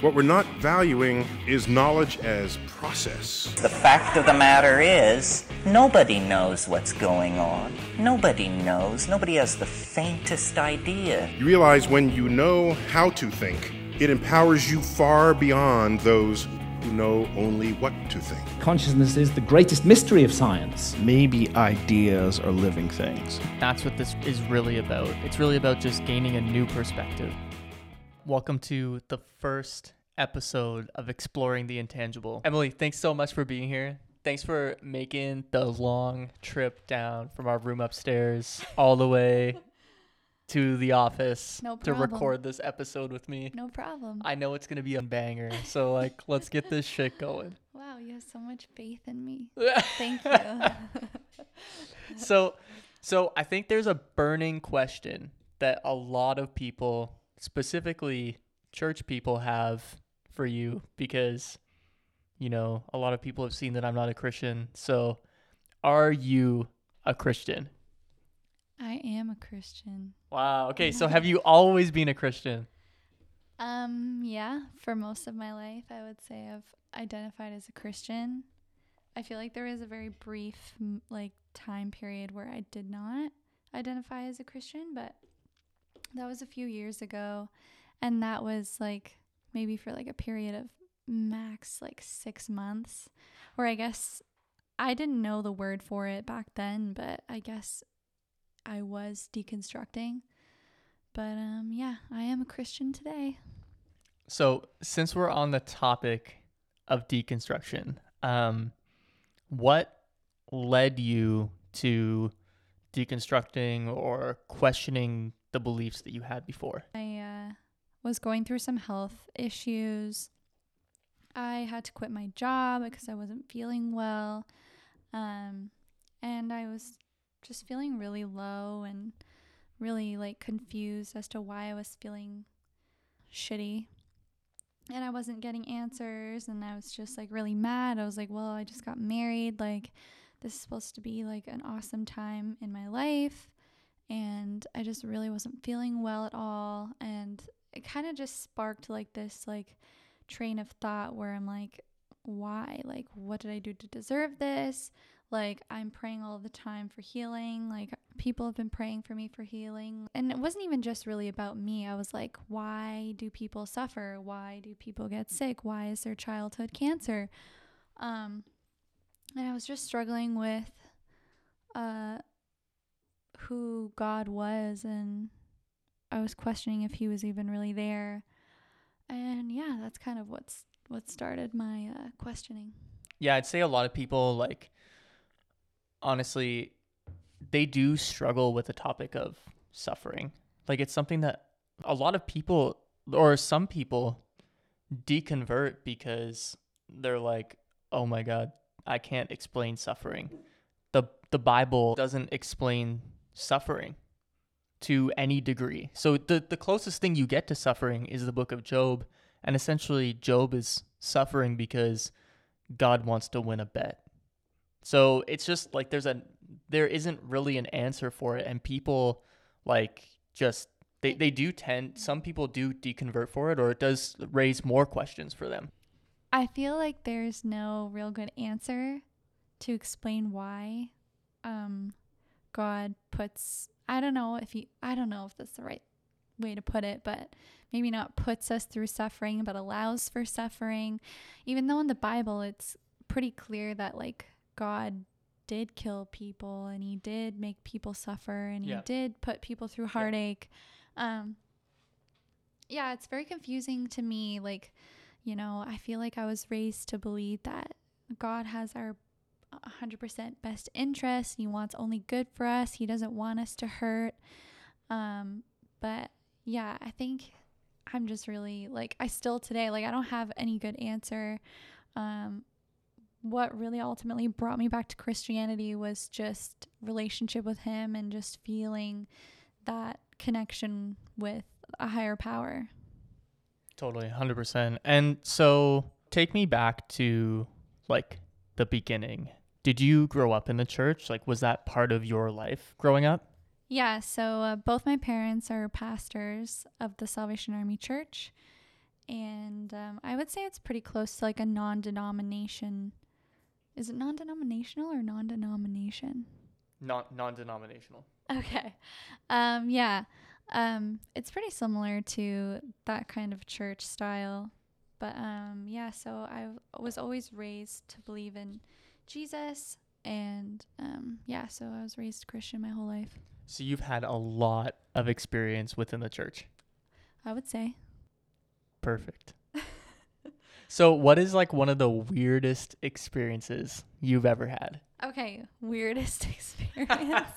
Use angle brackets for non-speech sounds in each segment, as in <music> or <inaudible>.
What we're not valuing is knowledge as process. The fact of the matter is, nobody knows what's going on. Nobody knows. Nobody has the faintest idea. You realize when you know how to think, it empowers you far beyond those who know only what to think. Consciousness is the greatest mystery of science. Maybe ideas are living things. That's what this is really about. It's really about just gaining a new perspective. Welcome to the first episode of Exploring the Intangible. Emily, thanks so much for being here. Thanks for making the long trip down from our room upstairs all the way <laughs> to the office No to record this episode with me. No problem. I know it's going to be a banger. So like, let's get this shit going. <laughs> wow, you have so much faith in me. <laughs> Thank you. so so I think there's a burning question that a lot of people, specifically church people have for you because you know, a lot of people have seen that I'm not a Christian. So are you a Christian? I am a Christian. Wow. Okay, so have you always been a Christian? Um, yeah, for most of my life, I would say I've identified as a Christian. I feel like there was a very brief like time period where I did not identify as a Christian, but that was a few years ago, and that was like maybe for like a period of max like 6 months, where I guess I didn't know the word for it back then, but I guess I was deconstructing. But um yeah, I am a Christian today. So, since we're on the topic of deconstruction, um, what led you to deconstructing or questioning the beliefs that you had before? I uh, was going through some health issues. I had to quit my job because I wasn't feeling well. Um, and I was just feeling really low and really like confused as to why I was feeling shitty. And I wasn't getting answers and I was just like really mad. I was like, well, I just got married. Like, this is supposed to be like an awesome time in my life and I just really wasn't feeling well at all and it kind of just sparked like this like train of thought where I'm like why? Like what did I do to deserve this? Like I'm praying all the time for healing. Like people have been praying for me for healing. And it wasn't even just really about me. I was like why do people suffer? Why do people get sick? Why is there childhood cancer? Um and I was just struggling with uh who God was and I was questioning if he was even really there. And yeah, that's kind of what's what started my uh, questioning. Yeah, I'd say a lot of people like honestly they do struggle with the topic of suffering. Like it's something that a lot of people or some people deconvert because they're like, "Oh my god, I can't explain suffering." The the Bible doesn't explain suffering to any degree. So the the closest thing you get to suffering is the book of Job, and essentially Job is suffering because God wants to win a bet. So it's just like there's a there isn't really an answer for it and people like just they, they do tend some people do deconvert for it or it does raise more questions for them. I feel like there's no real good answer to explain why um God puts I don't know if he I don't know if that's the right way to put it, but maybe not puts us through suffering, but allows for suffering. Even though in the Bible it's pretty clear that like God did kill people and he did make people suffer and he Yeah. did put people through heartache. Um yeah, it's very confusing to me like you know, I feel like I was raised to believe that God has our 100% best interest. He wants only good for us. He doesn't want us to hurt. Um, but yeah, I think I'm just really like I still today like I don't have any good answer. Um, what really ultimately brought me back to Christianity was just relationship with Him and just feeling that connection with a higher power. Totally, 100%. And so take me back to like the beginning. Did you grow up in the church? Like was that part of your life growing up? Yeah, so uh, both my parents are pastors of the Salvation Army Church. And um, I would say it's pretty close to like a non-denomination. Is it non-denominational or non-denomination? Non non-denominational. Okay. Um, yeah. Um, it's pretty similar to that kind of church style. But um, yeah, so I was always raised to believe in Jesus. And um, yeah, so I was raised Christian my whole life, So you've had a lot of experience within the church. I would say. Perfect. <laughs> so what is like one of the weirdest experiences you've ever had? Okay, weirdest <laughs> experience.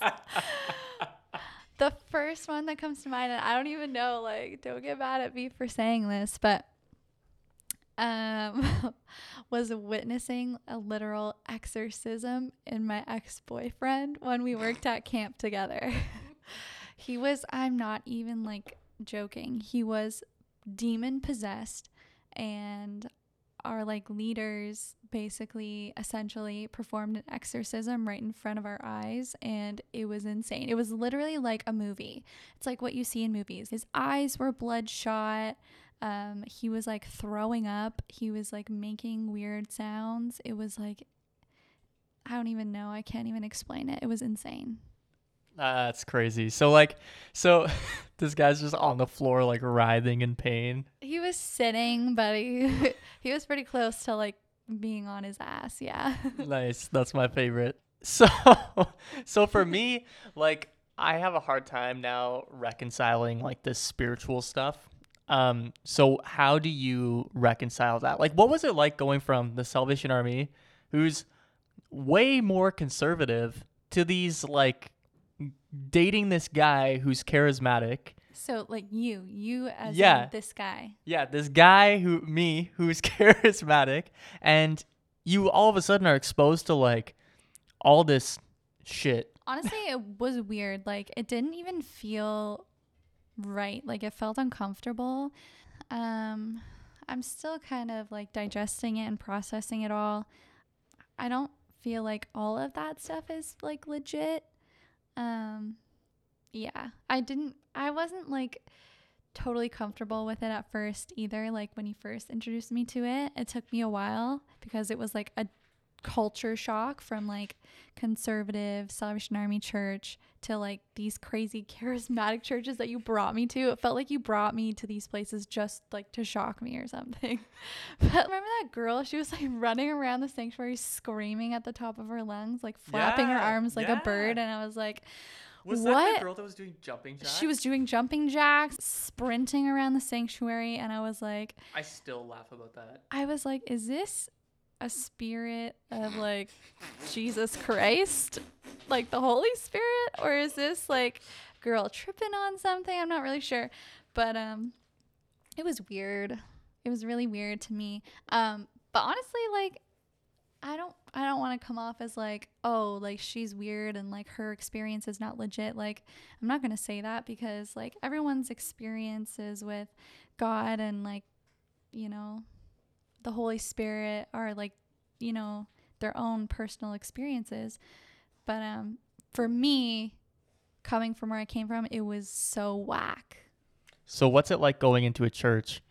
<laughs> the first one that comes to mind, and I don't even know, like, don't get mad at me for saying this, but um <laughs> was witnessing a literal exorcism in my ex-boyfriend when we worked at camp together. <laughs> he was I'm not even like joking. He was demon possessed and our like leaders basically essentially performed an exorcism right in front of our eyes and it was insane. It was literally like a movie. It's like what you see in movies. His eyes were bloodshot. Um he was like throwing up. He was like making weird sounds. It was like I don't even know. I can't even explain it. It was insane. That's crazy. So like so <laughs> this guy's just on the floor like writhing in pain. He was sitting, but he <laughs> he was pretty close to like being on his ass. Yeah. <laughs> nice. That's my favorite. So so for me, like I have a hard time now reconciling like this spiritual stuff. Um so how do you reconcile that? Like what was it like going from the Salvation Army who's way more conservative to these like dating this guy who's charismatic So like you, you as Yeah. this guy. Yeah, this guy who me who's <laughs> charismatic and you all of a sudden are exposed to like all this shit. Honestly, it was weird. Like it didn't even feel right. Like it felt uncomfortable. Um I'm still kind of like digesting it and processing it all. I don't feel like all of that stuff is like legit. Um yeah. I didn't I wasn't like totally comfortable with it at first either. Like when he first introduced me to it, it took me a while because it was like a culture shock from like conservative Salvation Army church to like these crazy <laughs> charismatic churches that you brought me to. It felt like you brought me to these places just like to shock me or something. <laughs> But remember that girl? She was like running around the sanctuary screaming at the top of her lungs, like flapping her arms like a bird. And I was like, Was What? that the girl that was doing jumping jacks? she was doing jumping jacks, sprinting around the sanctuary. And I was like, I still laugh about that. I was like, is this a spirit of like Jesus Christ? Like the Holy Spirit? Or is this like girl tripping on something? I'm not really sure. But um it was weird. It was really weird to me. Um but honestly like I don't I don't want to come off as like, oh, like she's weird and like her experience is not legit. Like I'm not going to say that because like everyone's experiences with God and like you know, the Holy Spirit are like, you know, their own personal experiences. But um for me, coming from where I came from, it was so whack. So what's it like going into a church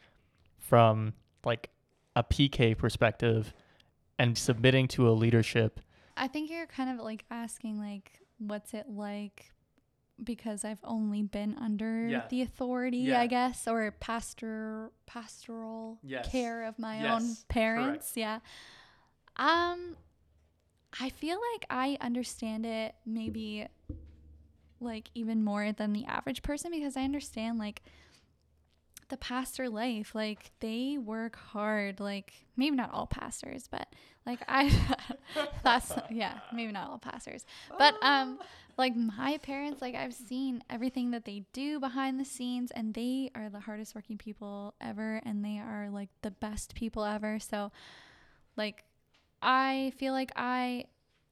from like a PK perspective and submitting to a leadership? I think you're kind of like asking like what's it like because I've only been under Yeah. the authority, Yeah. I guess, or pastor pastoral Yes. care of my Yes, own correct. parents. Yeah. Um I feel like I understand it maybe like even more than the average person because I understand like the pastor life like they work hard like maybe not all pastors but like i <laughs> that's yeah maybe not all pastors. But um like my parents like i've seen everything that they do behind the scenes and they are the hardest working people ever and they are like the best people ever. So like i feel like i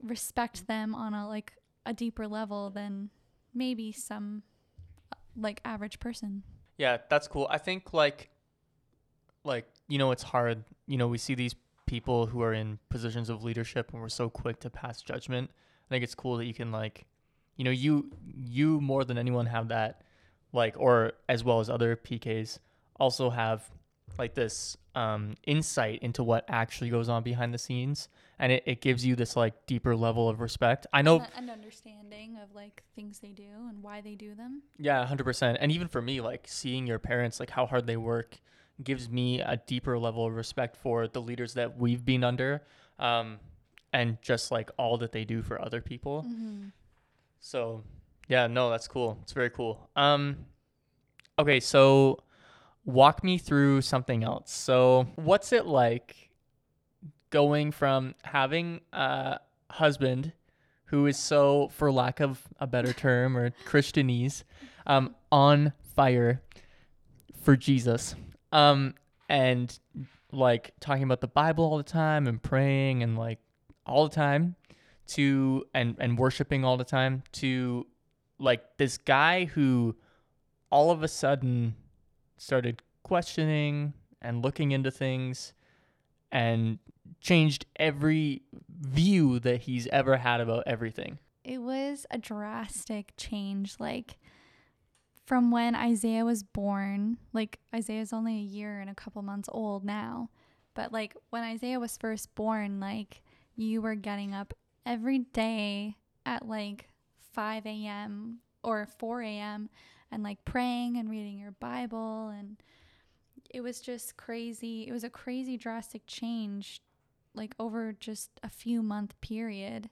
respect them on a like a deeper level than maybe some uh, like average person Yeah, that's cool. I think like like you know it's hard. You know, we see these people who are in positions of leadership and we're so quick to pass judgment. I think it's cool that you can like you know, you you more than anyone have that like or as well as other PKs also have like this um, insight into what actually goes on behind the scenes, and it, it gives you this like deeper level of respect. I know, An understanding of like things they do and why they do them. yeah, hundred percent. And even for me, like seeing your parents, like how hard they work, gives me a deeper level of respect for the leaders that we've been under, um, and just like all that they do for other people. So, yeah, no, that's cool. It's very cool. Um, okay, so walk me through something else. So, what's it like going from having a husband who is so, for lack of a better term or Christianese, um, on fire for Jesus, um, and like talking about the Bible all the time and praying and like all the time to and and worshiping all the time to like this guy who all of a sudden started questioning and looking into things and changed every view that he's ever had about everything. It was a drastic change. Like from when Isaiah was born, like Isaiah's only a year and a couple months old now. But like when Isaiah was first born, like you were getting up every day at like 5 a.m. or 4 a.m. and like praying and reading your Bible. And it was just crazy. It was a crazy, drastic change, like over just a few month period.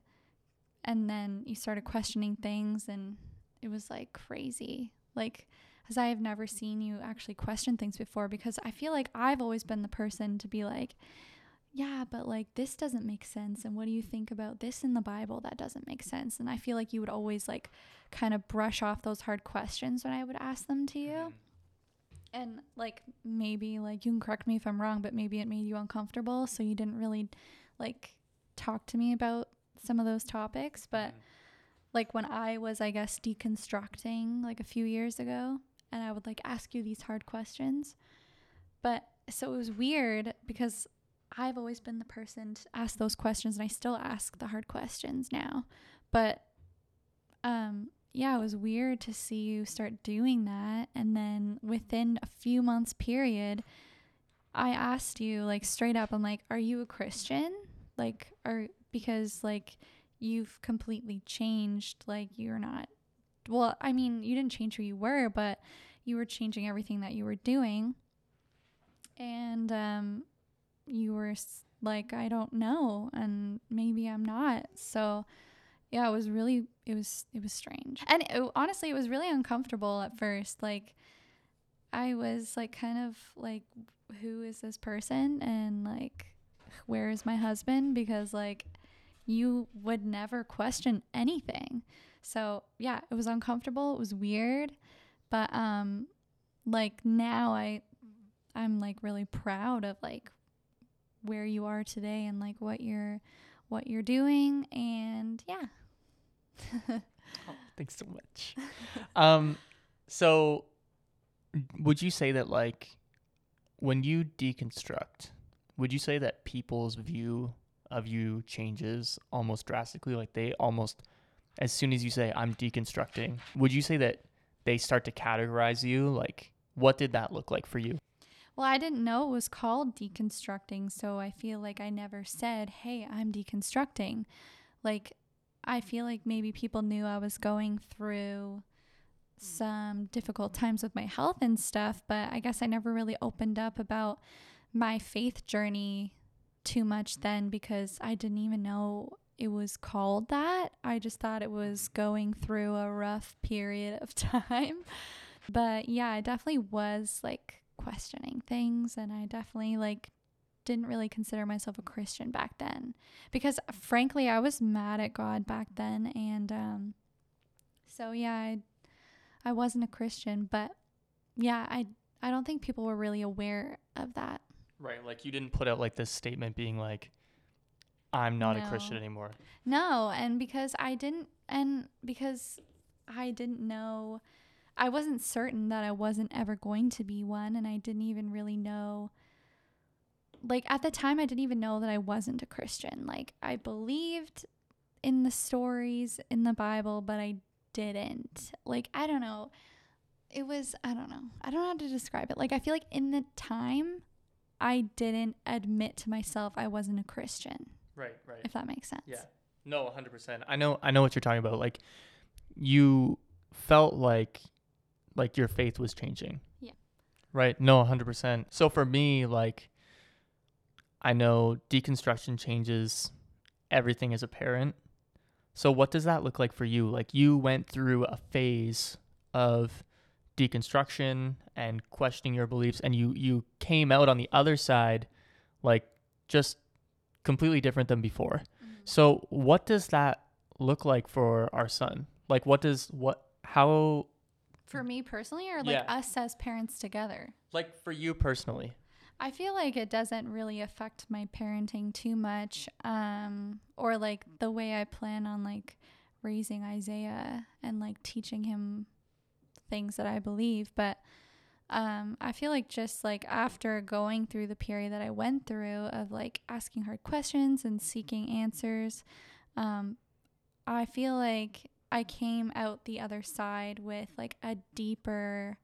And then you started questioning things, and it was like crazy. Like, as I have never seen you actually question things before, because I feel like I've always been the person to be like, yeah, but like this doesn't make sense. And what do you think about this in the Bible that doesn't make sense? And I feel like you would always like kind of brush off those hard questions when I would ask them to you. Mm-hmm. And like maybe like you can correct me if I'm wrong, but maybe it made you uncomfortable. So you didn't really like talk to me about some of those topics. But mm-hmm. like when I was, I guess, deconstructing like a few years ago, and I would like ask you these hard questions. But so it was weird because I've always been the person to ask those questions and I still ask the hard questions now. But um yeah, it was weird to see you start doing that and then within a few months period I asked you like straight up I'm like, "Are you a Christian?" Like are because like you've completely changed like you're not well, I mean, you didn't change who you were, but you were changing everything that you were doing. And um you were like i don't know and maybe i'm not. So yeah it was really it was it was strange. And it, honestly it was really uncomfortable at first like i was like kind of like who is this person? And like where is my husband? Because like you would never question anything. So yeah it was uncomfortable it was weird but um like now i i'm like really proud of like where you are today and like what you're what you're doing and yeah <laughs> Thanks so much. <laughs> um, so would you say that like when you deconstruct, would you say that people's view of you changes almost drastically? Like they almost, as soon as you say I'm deconstructing, would you say that they start to categorize you? Like, what did that look like for you? Well i didn't know it was called deconstructing so i feel like i never said hey i'm deconstructing. Like i feel like maybe people knew i was going through some difficult times with my health and stuff but i guess i never really opened up about my faith journey too much then because i didn't even know it was called that. I just thought it was mm-hmm. going through a rough period of <laughs> time. But yeah i definitely was like questioning things and i definitely like didn't really consider myself a christian back then because frankly i was mad at god back then and um so yeah i i wasn't a christian but yeah i i don't think people were really aware of that Right. Like you didn't put out like this statement being like, I'm not a Christian anymore. No, and because I didn't, and because I didn't know, I wasn't certain that I wasn't ever going to be one, and I didn't even really know. Like at the time, I didn't even know that I wasn't a Christian. Like I believed in the stories in the Bible, but I didn't. Like I don't know. It was I don't know. I don't know how to describe it. Like I feel like in the time I didn't admit to myself I wasn't a Christian, Right, right. if that makes sense. Yeah. No, 100%. I know I know what you're talking about. Like you felt like like your faith was changing. Yeah. Right? No, 100%. So for me like I know deconstruction changes everything as a parent. So what does that look like for you? Like you went through a phase of deconstruction and questioning your beliefs and you you came out on the other side like just completely different than before. Mm-hmm. So what does that look like for our son? Like what does what how For me personally, or like Yeah. us as parents together? like for you personally? I feel like it doesn't really affect my parenting too much, um, or like the way I plan on like raising Isaiah and like teaching him things that I believe. But um, I feel like just like after going through the period that I went through of like asking hard questions and seeking answers, um, I feel like I came out the other side with like a deeper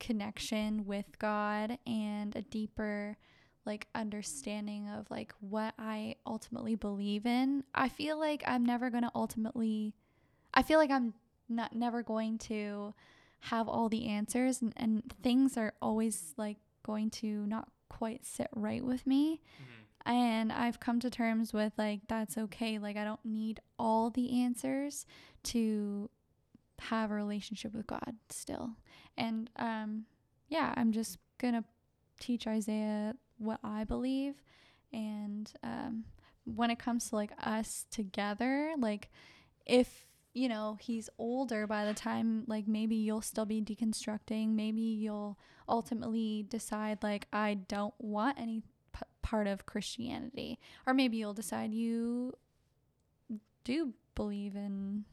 connection with God and a deeper like understanding of like what I ultimately believe in. I feel like I'm never going to ultimately I feel like I'm not never going to have all the answers and, and things are always like going to not quite sit right with me. Mm-hmm. And I've come to terms with like that's okay. Like I don't need all the answers to have a relationship with God still. And um yeah, I'm just going to teach Isaiah what I believe and um when it comes to like us together, like if you know he's older by the time like maybe you'll still be deconstructing maybe you'll ultimately decide like i don't want any part of christianity. Or maybe you'll decide you do believe in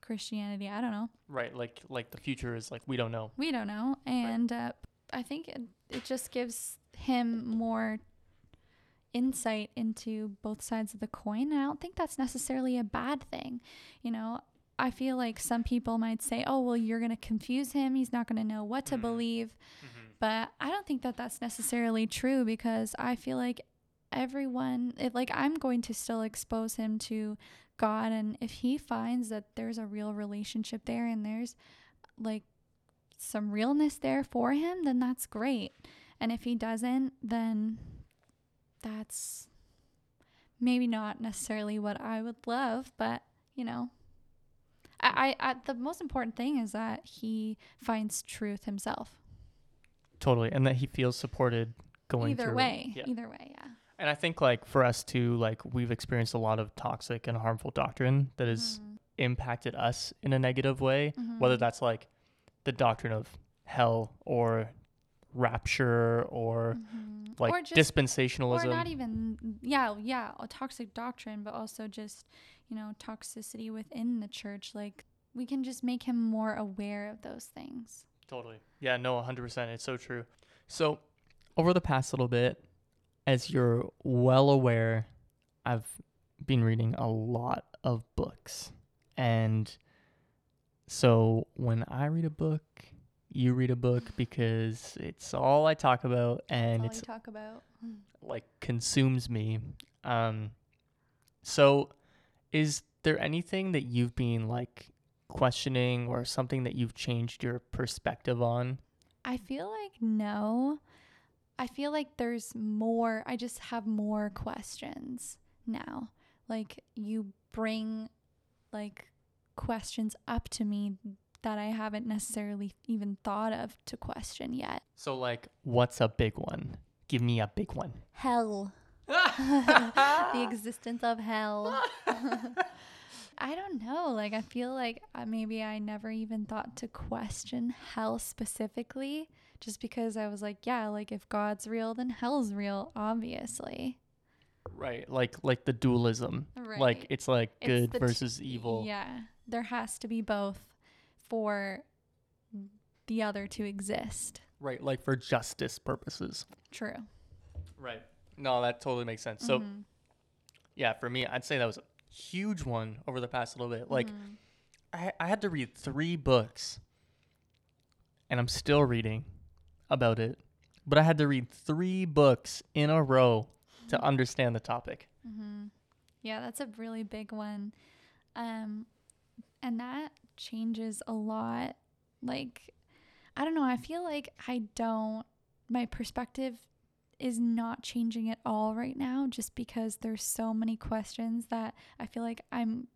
christianity. I don't know. Right, like like the future is like we don't know. we don't know. And uh, i think it, it just gives him more insight into both sides of the coin. And i don't think that's necessarily a bad thing. You know i feel like some people might say oh well you're going to confuse him. He's not going to know what to believe but i don't think that that's necessarily true because i feel like everyone it, like i'm going to still expose him to god and if he finds that there's a real relationship there and there's like some realness there for him then that's great. And if he doesn't then that's maybe not necessarily what i would love but you know I, I, I the most important thing is that he finds truth himself Totally. And that he feels supported going either through way Yeah. either way yeah And I think like for us too, like we've experienced a lot of toxic and harmful doctrine that has Mm-hmm. impacted us in a negative way, whether that's like the doctrine of hell or rapture or like Mm-hmm. Or just- dispensationalism. or not even yeah yeah a toxic doctrine but also just you know toxicity within the church like we can just make him more aware of those things Totally. Yeah, no, 100%. It's so true. So, over the past little bit, as you're well aware, I've been reading a lot of books. And so, when I read a book, you read a book because it's all I talk about and it's all you talk about like consumes me. Um so is there anything that you've been like questioning or something that you've changed your perspective on? I feel like no. I feel like there's more. I just have more questions now. Like you bring like questions up to me that I haven't necessarily even thought of to question yet. So like what's a big one? Give me a big one. Hell. <laughs> <laughs> the existence of hell. <laughs> I don't know. Like, I feel like uh, maybe I never even thought to question hell specifically, just because I was like, yeah, like if God's real, then hell's real, obviously. Right. Like like the dualism. Right. Like it's like It's good the t- versus evil. Yeah. There has to be both for the other to exist. Right. Like for justice purposes. True. Right. No, that totally makes sense. So Mhm. yeah, for me, I'd say that was a huge one over the past little bit. Like, Mm-hmm. I, I had to read three books, and I'm still reading about it. but I had to read three books in a row to understand the topic. Mm-hmm. Yeah, that's a really big one. Um, and that changes a lot. Like, I don't know. I feel like I don't, my perspective is not changing at all right now just because there's so many questions that I feel like I'm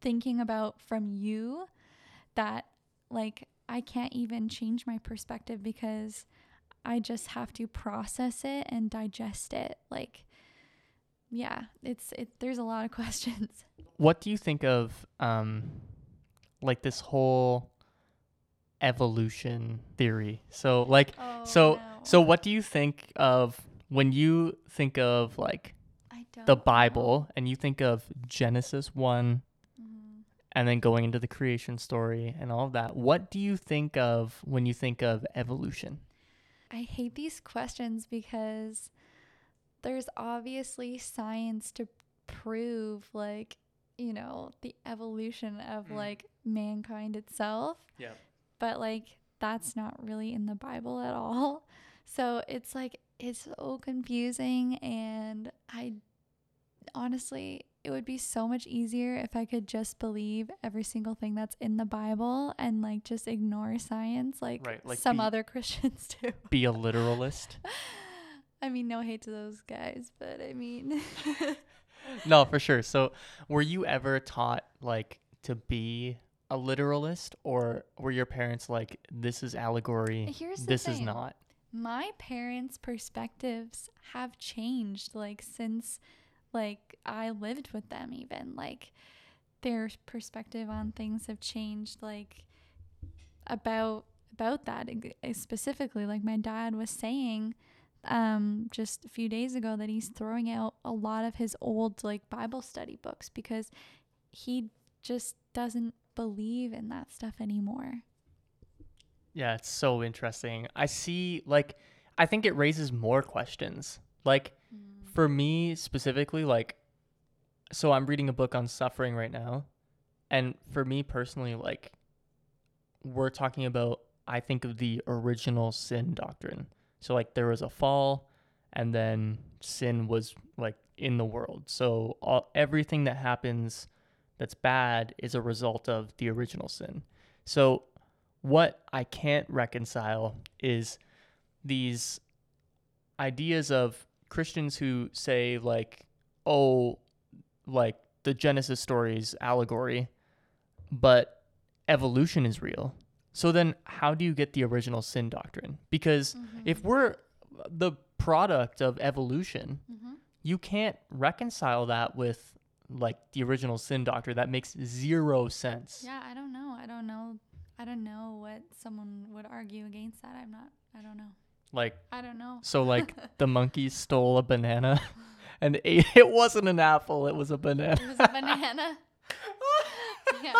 thinking about from you that, like, I can't even change my perspective because I just have to process it and digest it. Like, yeah, it's it. There's a lot of <laughs> questions. What do you think of um, like this whole evolution theory? So like Oh, so no. so what do you think of when you think of like the know. Bible and you think of Genesis 1 Mhm. and then going into the creation story and all of that. What do you think of when you think of evolution? I hate these questions because there's obviously science to prove like you know the evolution of Mm. like mankind itself Yeah. But like that's not really in the bible at all <laughs> so it's like it's so confusing and i honestly it would be so much easier if i could just believe every single thing that's in the bible and like just ignore science like, Right, like some be- other <laughs> christians do Be a literalist? <laughs> i mean no hate to those guys but i mean no, for sure. So, were you ever taught like to be a literalist or were your parents like this is allegory, Here's this is not? my parents' perspectives have changed like since like I lived with them even like their perspective on things have changed like about about that specifically like my dad was saying um just a few days ago that he's throwing out a lot of his old like Bible study books because he just doesn't believe in that stuff anymore. Yeah, it's so interesting. I see like I think it raises more questions. Like mm. for me specifically like so I'm reading a book on suffering right now and for me personally like we're talking about I think of the original sin doctrine. So like there was a fall and then sin was like in the world. So all, everything that happens that's bad is a result of the original sin. So what I can't reconcile is these ideas of Christians who say like, oh, like the Genesis story is allegory, but evolution is real. So then how do you get the original sin doctrine? Because mm-hmm. if we're the product of evolution, mm-hmm. you can't reconcile that with like the original sin Doctor. That makes zero sense. Yeah, I don't know. I don't know. I don't know what someone would argue against that. I'm not. I don't know. Like I don't know. So like <laughs> the monkey stole a banana <laughs> and ate it wasn't an apple, it was a banana. It was a banana. <laughs> yeah,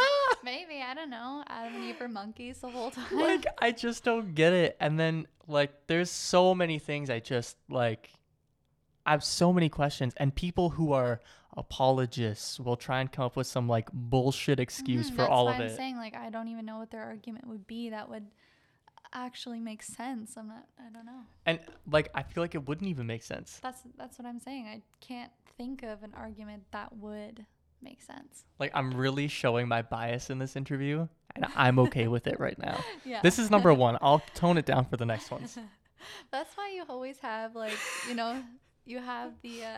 maybe I don't know. Adam and Eve were monkeys the whole time. like I just don't get it. And then like there's so many things I just like I have so many questions and people who are apologists will try and come up with some like bullshit excuse Mhm, for all of I'm it. saying like I don't even know what their argument would be that would actually make sense. I'm not. I don't know. And like I feel like it wouldn't even make sense. That's that's what I'm saying. I can't think of an argument that would make sense. Like I'm really showing my bias in this interview and I'm okay with it right now. <laughs> Yeah. This is number <laughs> 1. I'll tone it down for the next ones. <laughs> That's why you always have like you know you have the uh,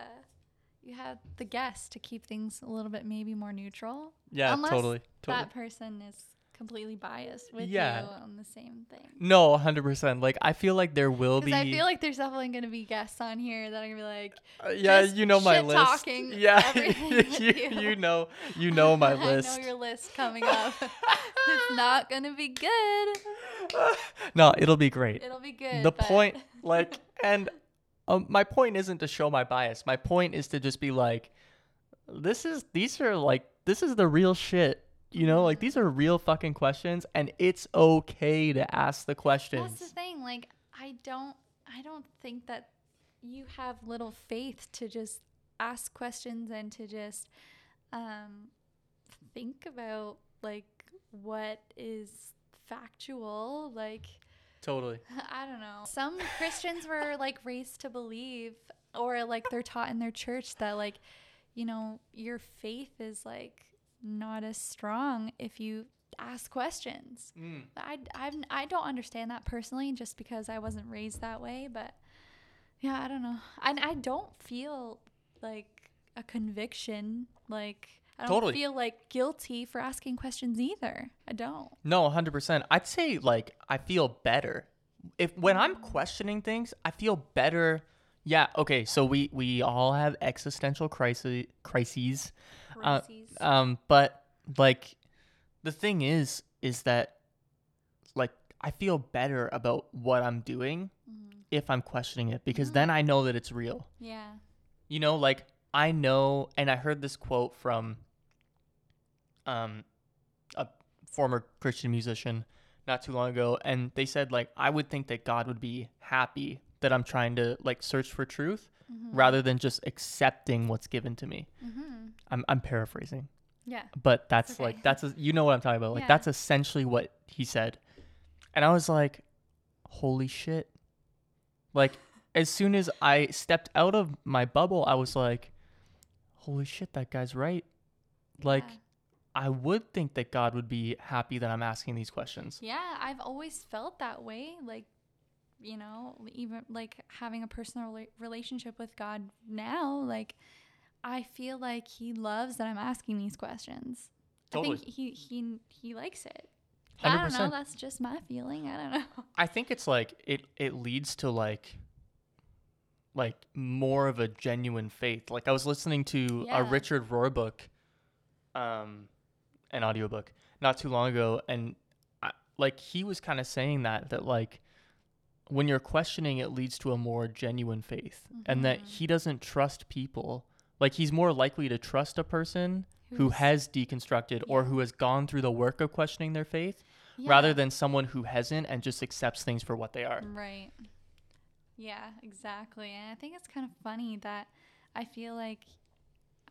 you have the guest to keep things a little bit maybe more neutral. Yeah, Unless totally. Totally. That person is completely biased with Yeah. you on the same thing. No, 100%. Like I feel like there will be I feel like there's definitely gonna be guests on here that are gonna be like, Uh, yeah, you know my shit list. talking <laughs> yeah, <laughs> you, you, you. know you know <laughs> my list. I know your list coming up. it's not gonna be good. no, it'll be great. It'll be good. the point like and um, my point isn't to show my bias. My point is to just be like this is these are like this is the real shit. You know, like these are real fucking questions and it's okay to ask the questions. That's the thing. Like, I don't, I don't think that you have little faith to just ask questions and to just um, think about like what is factual. Like, Totally. <laughs> I don't know. Some Christians were like raised to believe, or like they're taught in their church that like, you know, your faith is like not as strong if you ask questions. Mm. I I I don't understand that personally, just because I wasn't raised that way. But yeah, I don't know. And I don't feel like a conviction. Like I don't Totally. feel like guilty for asking questions either. I don't. No, 100%. I'd say like I feel better. If when I'm questioning things, I feel better. Yeah, okay, so we we all have existential crisis crises. Uh, Crises. um but like the thing is is that like I feel better about what I'm doing if I'm questioning it because then I know that it's real. Yeah. You know, like I know, and I heard this quote from um, a former Christian musician not too long ago, and they said like I would think that God would be happy that I'm trying to like search for truth rather than just accepting what's given to me. I'm I'm paraphrasing, Yeah. but that's okay. like that's a, you know what I'm talking about. Like Yeah. that's essentially what he said, and I was like, holy shit! Like as soon as I stepped out of my bubble, I was like, holy shit, that guy's right. Like I would think that God would be happy that I'm asking these questions. Yeah, I've always felt that way. Like, you know, even like having a personal rela- relationship with God now, like, I feel like He loves that I'm asking these questions. I think He He He likes it. But I don't know. That's just my feeling. I don't know. I think it's like it it leads to like like more of a genuine faith. Like I was listening to Yeah. a Richard Rohr book, um, an audiobook not too long ago, and I, like he was kind of saying that that like when you're questioning, it leads to a more genuine faith, and that he doesn't trust people. Like he's more likely to trust a person who has deconstructed or who has gone through the work of questioning their faith rather than someone who hasn't and just accepts things for what they are. Right. Yeah, exactly. And I think it's kind of funny that I feel like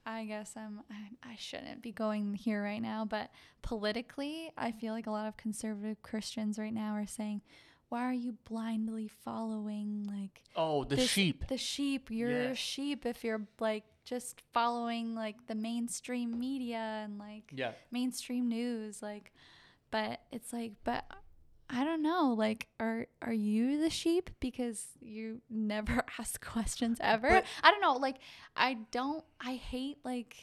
I guess I'm I, I shouldn't be going here right now, but politically, I feel like a lot of conservative Christians right now are saying, "Why are you blindly following like Oh, the this- sheep. The sheep. You're Yeah. a sheep if you're like just following like the mainstream media and like Yeah. mainstream news like but it's like but I don't know like are are you the sheep because you <laughs> never <laughs> ask questions ever But- I don't know like I don't I hate like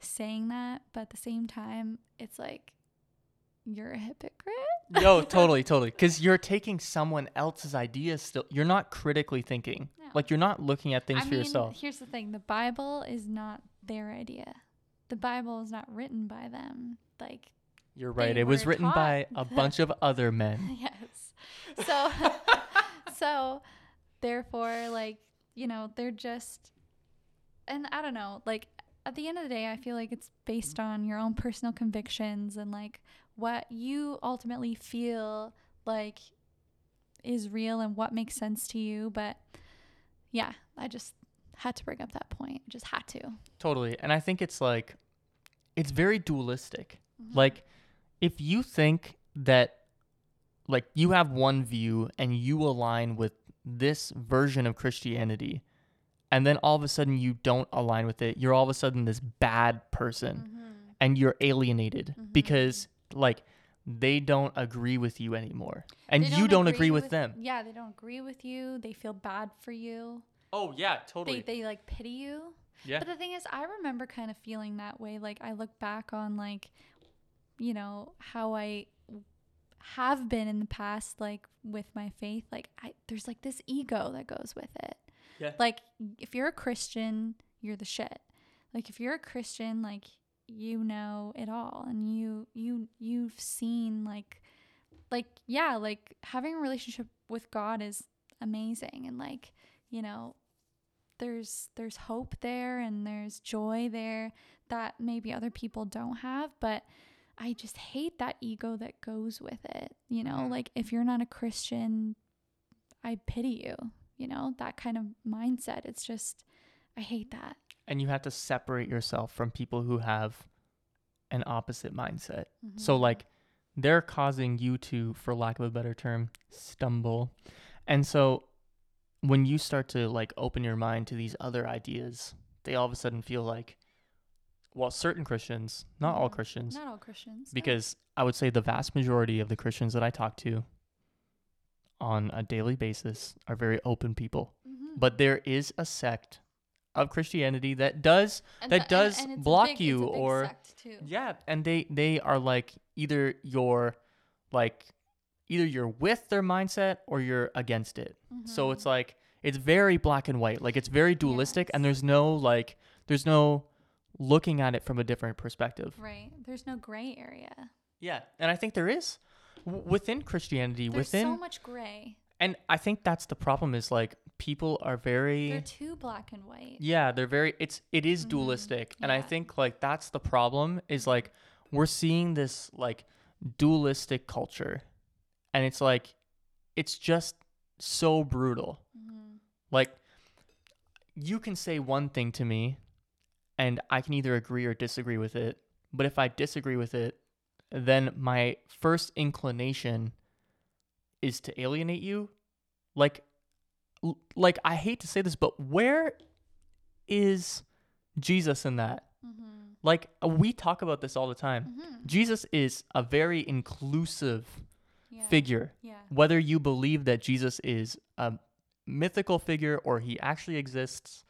saying that but at the same time it's like you're a hypocrite <laughs> no, totally, totally. Because you're taking someone else's ideas still. You're not critically thinking. No. Like you're not looking at things I for mean, yourself. here's the thing: the Bible is not their idea. The Bible is not written by them. Like, You're right. It was written by a bunch of other men. <laughs> yes. So, <laughs> so, therefore, like, you know, they're just, and I don't know, like, at the end of the day, I feel like it's based on your own personal convictions and like what you ultimately feel like is real and what makes sense to you. But yeah, I just had to bring up that point. Just had to. Totally. And I think it's like, it's very dualistic. Mm-hmm. Like, if you think that, like, you have one view and you align with this version of Christianity, and then all of a sudden you don't align with it, you're all of a sudden this bad person Mm-hmm. and you're alienated because, like, they don't agree with you anymore. And They you don't agree, with, them. Yeah, they don't agree with you. They feel bad for you. Oh, yeah, totally. They they like pity you. yeah. But the thing is, I remember kind of feeling that way. Like I look back on like, you know, how I have been in the past, like with my faith. Like I, there's like this ego that goes with it. Yeah. Like if you're a Christian, you're the shit. Like if you're a Christian, like you know it all, and you you you've seen like, like yeah, like having a relationship with God is amazing, and like you know there's there's hope there and there's joy there that maybe other people don't have but i just hate that ego that goes with it you know Mhm. like if you're not a christian i pity you you know that kind of mindset it's just i hate that and you have to separate yourself from people who have an opposite mindset. So Mhm. like they're causing you to, for lack of a better term, stumble. And so when you start to like open your mind to these other ideas, they all of a sudden feel like, well, certain Christians, not all Christians, Not all Christians. no. because I would say the vast majority of the Christians that I talk to on a daily basis are very open people. Mhm. But there is a sect of Christianity that does And that does it's a block big- it's a you big or sect, too. yeah, and they they are like either you're like either you're with their mindset or you're against it. So it's like it's very black and white. Like it's very dualistic and there's no like there's no looking at it from a different perspective. Right. There's no gray area. Yeah, and I think there is w- within Christianity There's within so much gray. and I think that's the problem is like people are very They're too black and white. yeah, they're very it's it is mm-hmm. dualistic. And I think like that's the problem is like we're seeing this like dualistic culture. And it's like it's just so brutal. Mm-hmm. Like you can say one thing to me and I can either agree or disagree with it. But if I disagree with it, then my first inclination is to alienate you. Like like I hate to say this, but where is Jesus in that? Like uh, we talk about this all the time. Jesus is a very inclusive Yeah. figure. Yeah. Whether you believe that Jesus is a mythical figure or he actually exists,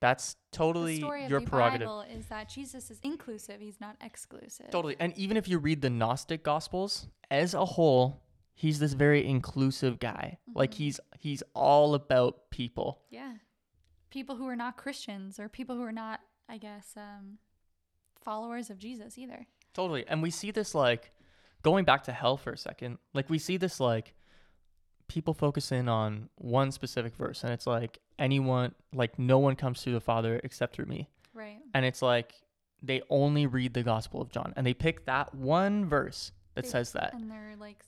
that's totally the story of your the prerogative. Bible is that Jesus is inclusive. He's not exclusive. Totally. And even if you read the Gnostic Gospels as a whole, he's this very inclusive guy. Like Mm-hmm. he's he's all about people. Yeah. People who are not Christians or people who are not, I guess, um, followers of Jesus either. Totally. And we see this like going back to hell for a second. Like we see this like people focus in on one specific verse and it's like anyone like no one comes to the Father except through me. Right. And it's like they only read the Gospel of John and they pick that one verse that They- says that. And they're like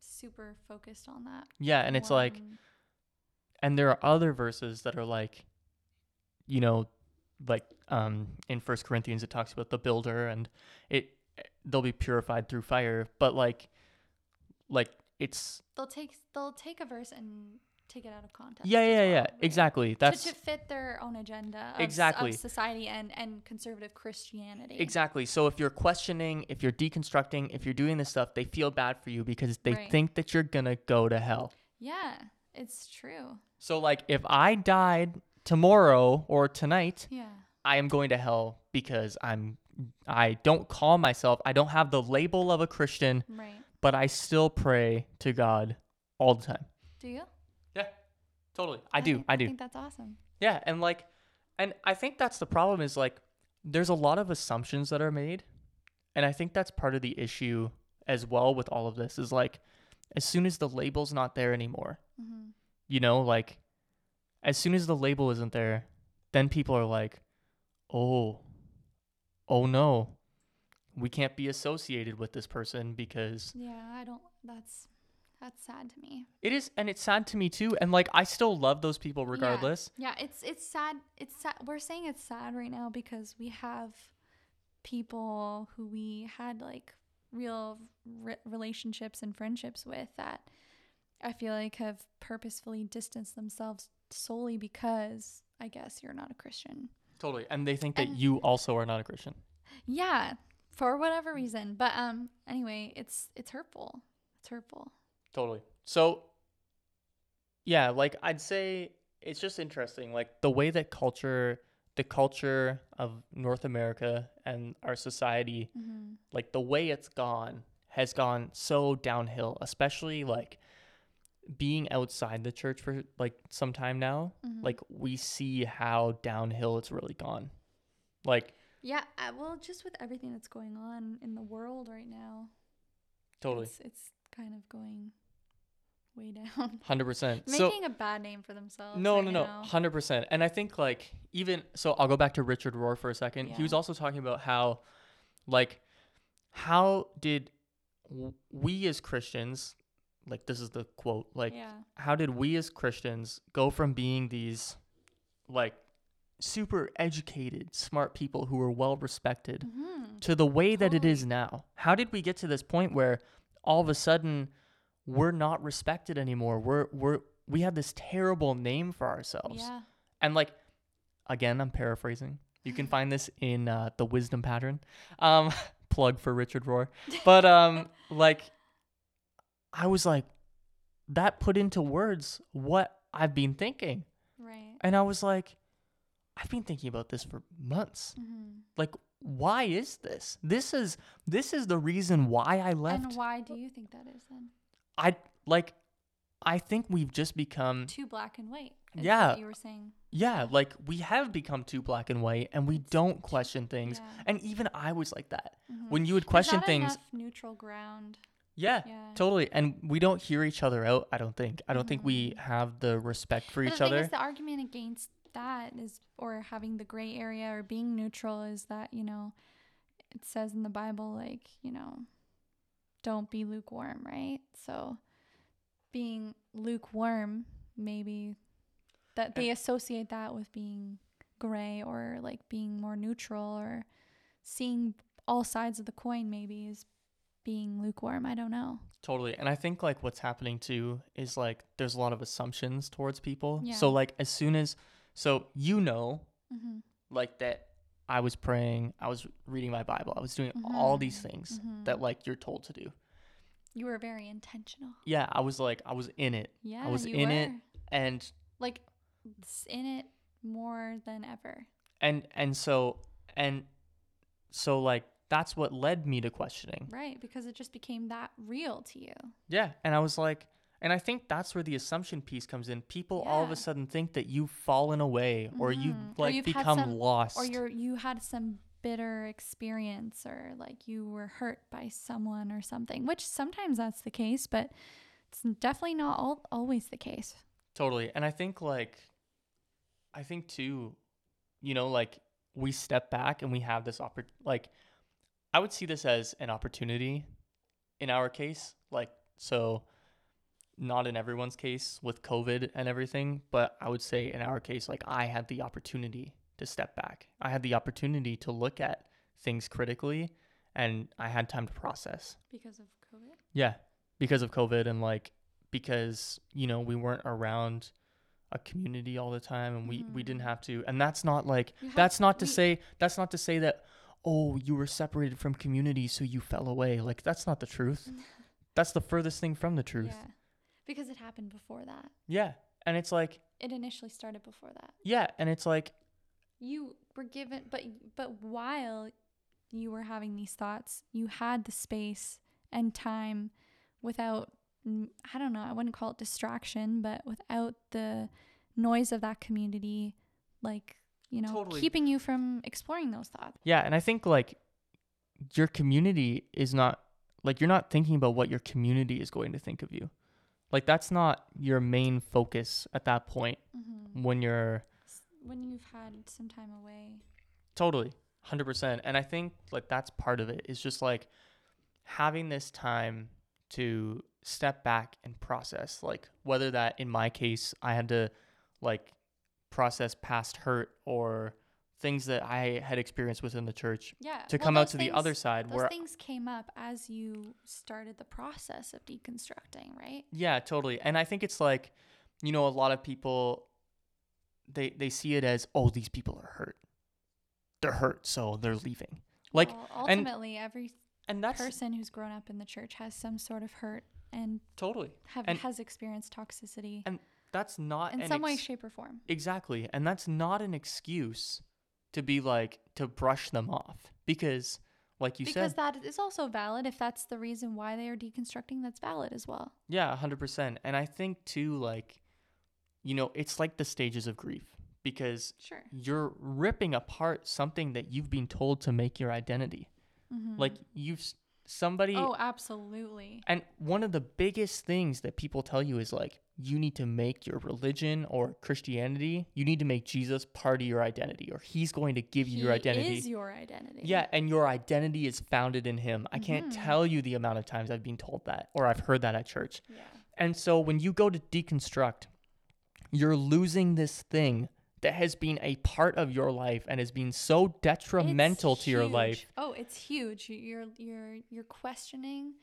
super focused on that. Yeah, and it's like and there are other verses that are like you know like um in first corinthians it talks about the builder and it they'll be purified through fire but like like it's they'll take they'll take a verse and take it out of context. yeah yeah yeah right? exactly To- that's to, fit their own agenda of, Exactly. of society and, and conservative Christianity. exactly so if you're questioning if you're deconstructing if you're doing this stuff they feel bad for you because they Right. think that you're gonna go to hell Yeah, it's true. so like if i died tomorrow or tonight Yeah. I am going to hell because I'm I don't call myself I don't have the label of a Christian, Right. But I still pray to God all the time. Do you? Yeah. Totally. I, do. think- I do. I think that's awesome. yeah, and like and I think that's the problem is like there's a lot of assumptions that are made. And I think that's part of the issue as well with all of this is like as soon as the label's not there anymore. Mm-hmm. You know, like as soon as the label isn't there, then people are like, "Oh, oh no, we can't be associated with this person because Yeah, I don't. That's that's sad to me. it is." And it's sad to me too. And like, I still love those people Yeah. regardless. Yeah, it's it's sad. It's sad. We're saying it's sad right now because we have people who we had like real re- relationships and friendships with that I feel like have purposefully distanced themselves solely because I guess you're not a Christian. Totally. And they think that And- you also are not a Christian. Yeah, for whatever reason. But um anyway, it's it's hurtful. It's hurtful. Totally. So, yeah, like I'd say it's just interesting, like the way that culture, the culture of North America and our society, like the way it's gone has gone so downhill, especially like being outside the church for like some time now. Like we see how downhill it's really gone. Like, Yeah, uh, well, just with everything that's going on in the world right now, totally. it's, it's kind of going way down. <laughs> 100%. so, Making a bad name for themselves. No, right no, no, now. hundred percent. And I think like even so, I'll go back to Richard Rohr for a second. He was also talking about how, like, how did w- we as Christians, like this is the quote, like, Yeah. how did we as Christians go from being these, like, super educated, smart people who were well respected Mm-hmm. to the way that it is now? How did we get to this point where all of a sudden we're not respected anymore. We're we're we have this terrible name for ourselves. Yeah. And like again, I'm paraphrasing. You can <laughs> find this in uh, the wisdom pattern. Um <laughs> plug for Richard Rohr. But um <laughs> like I was like that put into words what I've been thinking. Right. And I was like I've been thinking about this for months. Mm-hmm. Like why is this? This is this is the reason why I left. And why do you think that is then? I like I think we've just become Too black and white. Yeah. You were saying. yeah, like we have become too black and white and we don't question things. yeah. And even I was like that. Mhm. When you would question things, neutral ground. yeah, Yeah. totally. And we don't hear each other out, I don't think. I don't think we Mhm. have the respect for But each the thing other. is, the argument against that is, or having the gray area or being neutral is that you know, it says in the Bible like you know, don't be lukewarm, right? So, being lukewarm, maybe that they associate that with being gray or like being more neutral or seeing all sides of the coin. Maybe is being lukewarm. I don't know. Totally. And I think like what's happening too is like there's a lot of assumptions towards people. Yeah. So like as soon as so you know Mm-hmm. like that I was praying, I was reading my Bible, I was doing all these things Mhm. that like you're told to do. You were very intentional. Yeah, I was like I was in it. Yeah, I was in were. it and like in it more than ever. and and so and so like that's what led me to questioning. Right, because it just became that real to you. Yeah, and I was like and I think that's where the assumption piece comes in. People all of a sudden think that you've fallen away or you've Mhm. Or like you've become some- lost. Or you're you had some bitter experience or like you were hurt by someone or something, which sometimes that's the case, but it's definitely not all, always the case. Totally. And I think like I think too, you know, like we step back and we have this oppor- like I would see this as an opportunity in our case. Like so not in everyone's case with COVID and everything, but I would say in our case like I had the opportunity to step back. I had the opportunity to look at things critically and I had time to process. Because of COVID. Yeah, because of COVID and like because you know we weren't around a community all the time and we we didn't Mhm. have to and that's not like that's not to we- say that's not to say that oh you were separated from community so you fell away like that's not the truth that's the furthest thing from the truth Yeah. Because it happened before that. yeah and it's like It initially started before that. yeah and it's like you were given but but while you were having these thoughts you had the space and time without i don't know i wouldn't call it distraction but without the noise of that community like you know Totally. keeping you from exploring those thoughts yeah and i think like your community is not like you're not thinking about what your community is going to think of you like that's not your main focus at that point mm-hmm. when you're when you've had some time away Totally. 100%. And I think like that's part of it is just like having this time to step back and process like whether that in my case I had to like process past hurt or things that I had experienced within the church yeah to well, come out to the other side those where things came up as you started the process of deconstructing right Yeah, totally. And I think it's like, you know, a lot of people they they see it as, oh, these people are hurt. They're hurt, so they're leaving. Like well, and- ultimately every and that's person who's grown up in the church has some sort of hurt and totally. have And- has experienced toxicity And that's not in some way, shape, or form. Exactly. And that's not an excuse to be like to brush them off because like you said. because that is also valid. If that's the reason why they are deconstructing, that's valid as well. yeah, 100%. And I think too like you know, it's like the stages of grief because Sure. you're ripping apart something that you've been told to make your identity. Mm-hmm. Like you've somebody. Oh, absolutely. And one of the biggest things that people tell you is like, you need to make your religion or Christianity, you need to make Jesus part of your identity, or he's going to give you your identity. He identity. is your identity. yeah, and your identity is founded in him. I can't Mm-hmm. tell you the amount of times I've been told that, or I've heard that at church. Yeah. And so when you go to deconstruct, you're losing this thing that has been a part of your life and has been so detrimental It's to your life. Oh, it's huge. You- You're you're you're questioning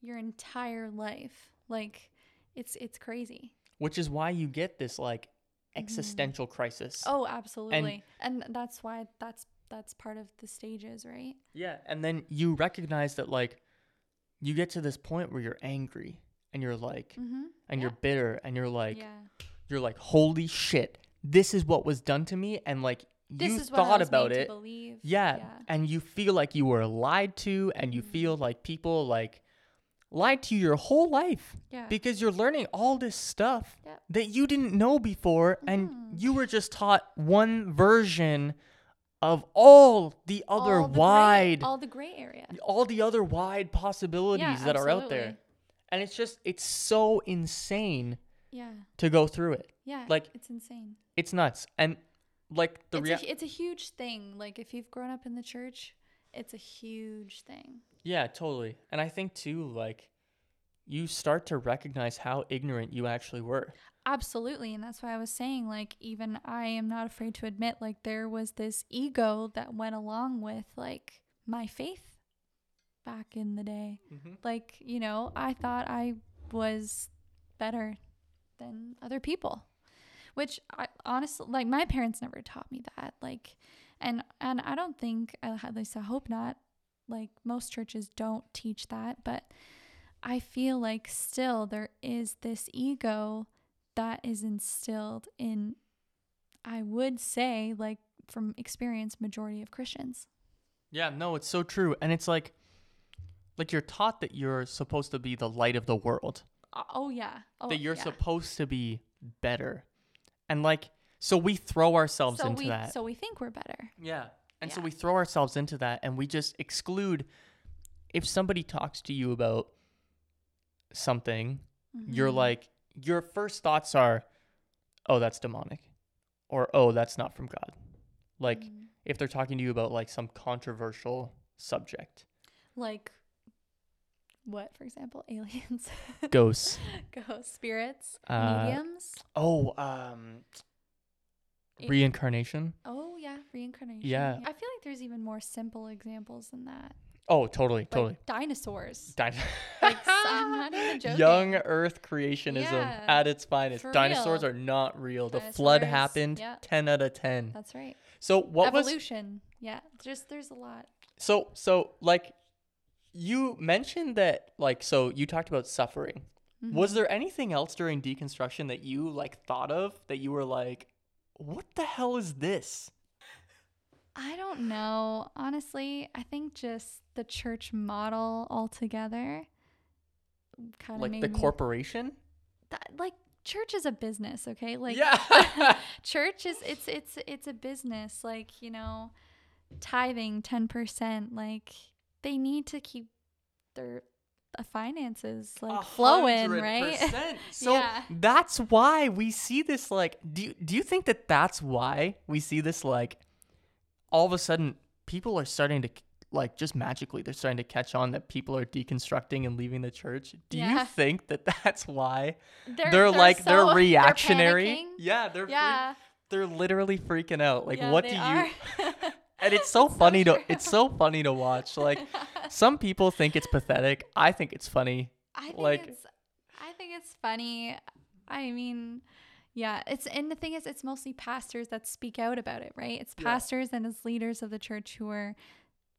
your entire life. Like it's it's crazy. Which is why you get this like existential crisis. Oh, absolutely. And, that's why that's that's part of the stages, right? Yeah, and then you recognize that like you get to this point where you're angry and you're like Mhm. and Yeah. you're bitter and you're like yeah. you're like holy shit. This is what was done to me and like This you is what I thought about it. Yeah, Yeah. and you feel like you were lied to and you feel like people like lied to you your whole life Yeah. because you're learning all this stuff Yep. that you didn't know before and Mhm. you were just taught one version of all the other all the gray- wide all the gray area. all the other wide possibilities Yeah, that are out there. And it's just it's so insane Yeah. to go through it. Yeah. Like, it's insane. It's nuts. And like the it's, rea- a, it's a huge thing. Like if you've grown up in the church, it's a huge thing. Yeah, totally. And I think too, like, you start to recognize how ignorant you actually were. Absolutely. And that's why I was saying, like, even I am not afraid to admit, like, there was this ego that went along with, like, my faith back in the day. Mm-hmm. Like, you know, I thought I was better than other people, which I honestly, like, my parents never taught me that. Like, and, and I don't think, I at least I hope not, like, most churches don't teach that, but I feel like still there is this ego that is instilled in I would say like from experience majority of Christians. Yeah, no, it's so true. And it's like like you're taught that you're supposed to be the light of the world. Uh, oh yeah. Oh, that you're yeah. supposed to be better. And like so we throw ourselves so into we that. so we think we're better. Yeah. And so we throw ourselves into that and we just exclude if somebody talks to you about something, you're Mm-hmm. like your first thoughts are, "Oh, that's demonic." Or, "Oh, that's not from God." Like Mm-hmm. if they're talking to you about like some controversial subject. Like what, for example, <laughs> aliens, Ghosts. <laughs> ghost spirits, Uh, mediums. Oh, um reincarnation. Oh yeah, reincarnation. Yeah. I feel like there's even more simple examples than that. Oh, totally, Like totally. dinosaurs. Din- Like, <laughs> I'm not even joking. Young Earth creationism Yeah, at its finest. for Dinosaurs real. are not real. The flood happened. yeah. Ten out of ten. That's right. So what was Evolution. Yeah. Just there's a lot. so so like you mentioned that like so you talked about suffering. Mm-hmm. Was there anything else during deconstruction that you like thought of that you were like, what the hell is this? I don't know. Honestly, I think just the church model altogether kind of Like the corporation? that, like church is a business, okay? Like Yeah. <laughs> <laughs> church is it's it's it's a business. Like, you know, tithing 10%, like they need to keep their uh, finances like flowing, right? <laughs> So Yeah. that's why we see this like do you, do you think that that's why we see this like all of a sudden people are starting to like just magically they're starting to catch on that people are deconstructing and leaving the church. Do you think that <laughs> that's why They're, they're, like they're so- <laughs> reactionary? panicking. yeah, they're free- Yeah. they're literally freaking out. Like Yeah, what do you are. And it's so <laughs> funny to it's so <laughs> funny to watch. Like some people think it's pathetic. I think it's funny. I think Like- it's I think it's funny. I mean, yeah, it's and the thing is it's mostly pastors that speak out about it, right? It's pastors and it's leaders of the church who are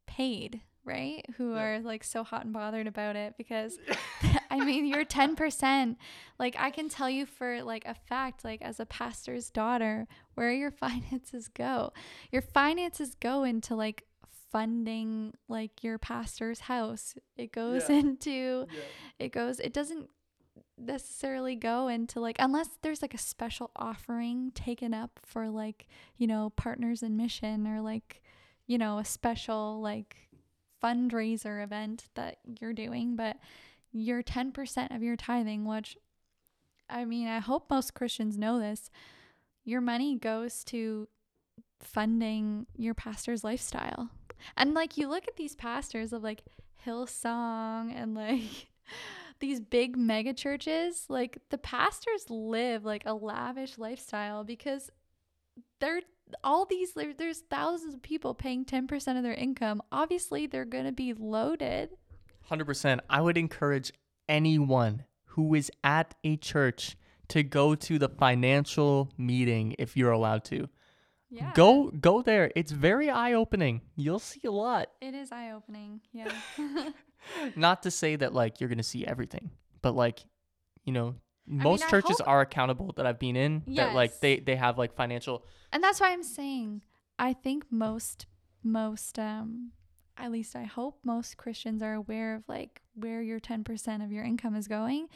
paid, right? Who are like so hot and bothered about it because <laughs> <laughs> I mean, you're 10%. Like I can tell you for like a fact like as a pastor's daughter, where your <laughs> finances go. Your finances go into like funding like your pastor's house. It goes into it goes it doesn't necessarily go into like unless there's like a special offering taken up for like, you know, partners in mission or like, you know, a special like fundraiser event that you're doing, but your 10% of your tithing, which I mean, I hope most Christians know this, your money goes to funding your pastor's lifestyle. And like you look at these pastors of like Hillsong and like <laughs> these big mega churches, like the pastors live like a lavish lifestyle because they're all these there, there's thousands of people paying 10% of their income. Obviously, they're going to be loaded. 100%. I would encourage anyone who is at a church to go to the financial meeting if you're allowed to. Yeah. Go go there. It's very eye-opening. You'll see a lot. It is eye opening. Yeah. <laughs> Not to say that like you're going to see everything, but like you know, most I churches hope- are accountable that I've been in that like they they have like financial and that's why I'm saying I think most most um at least I hope most Christians are aware of like where your 10% of your income is going.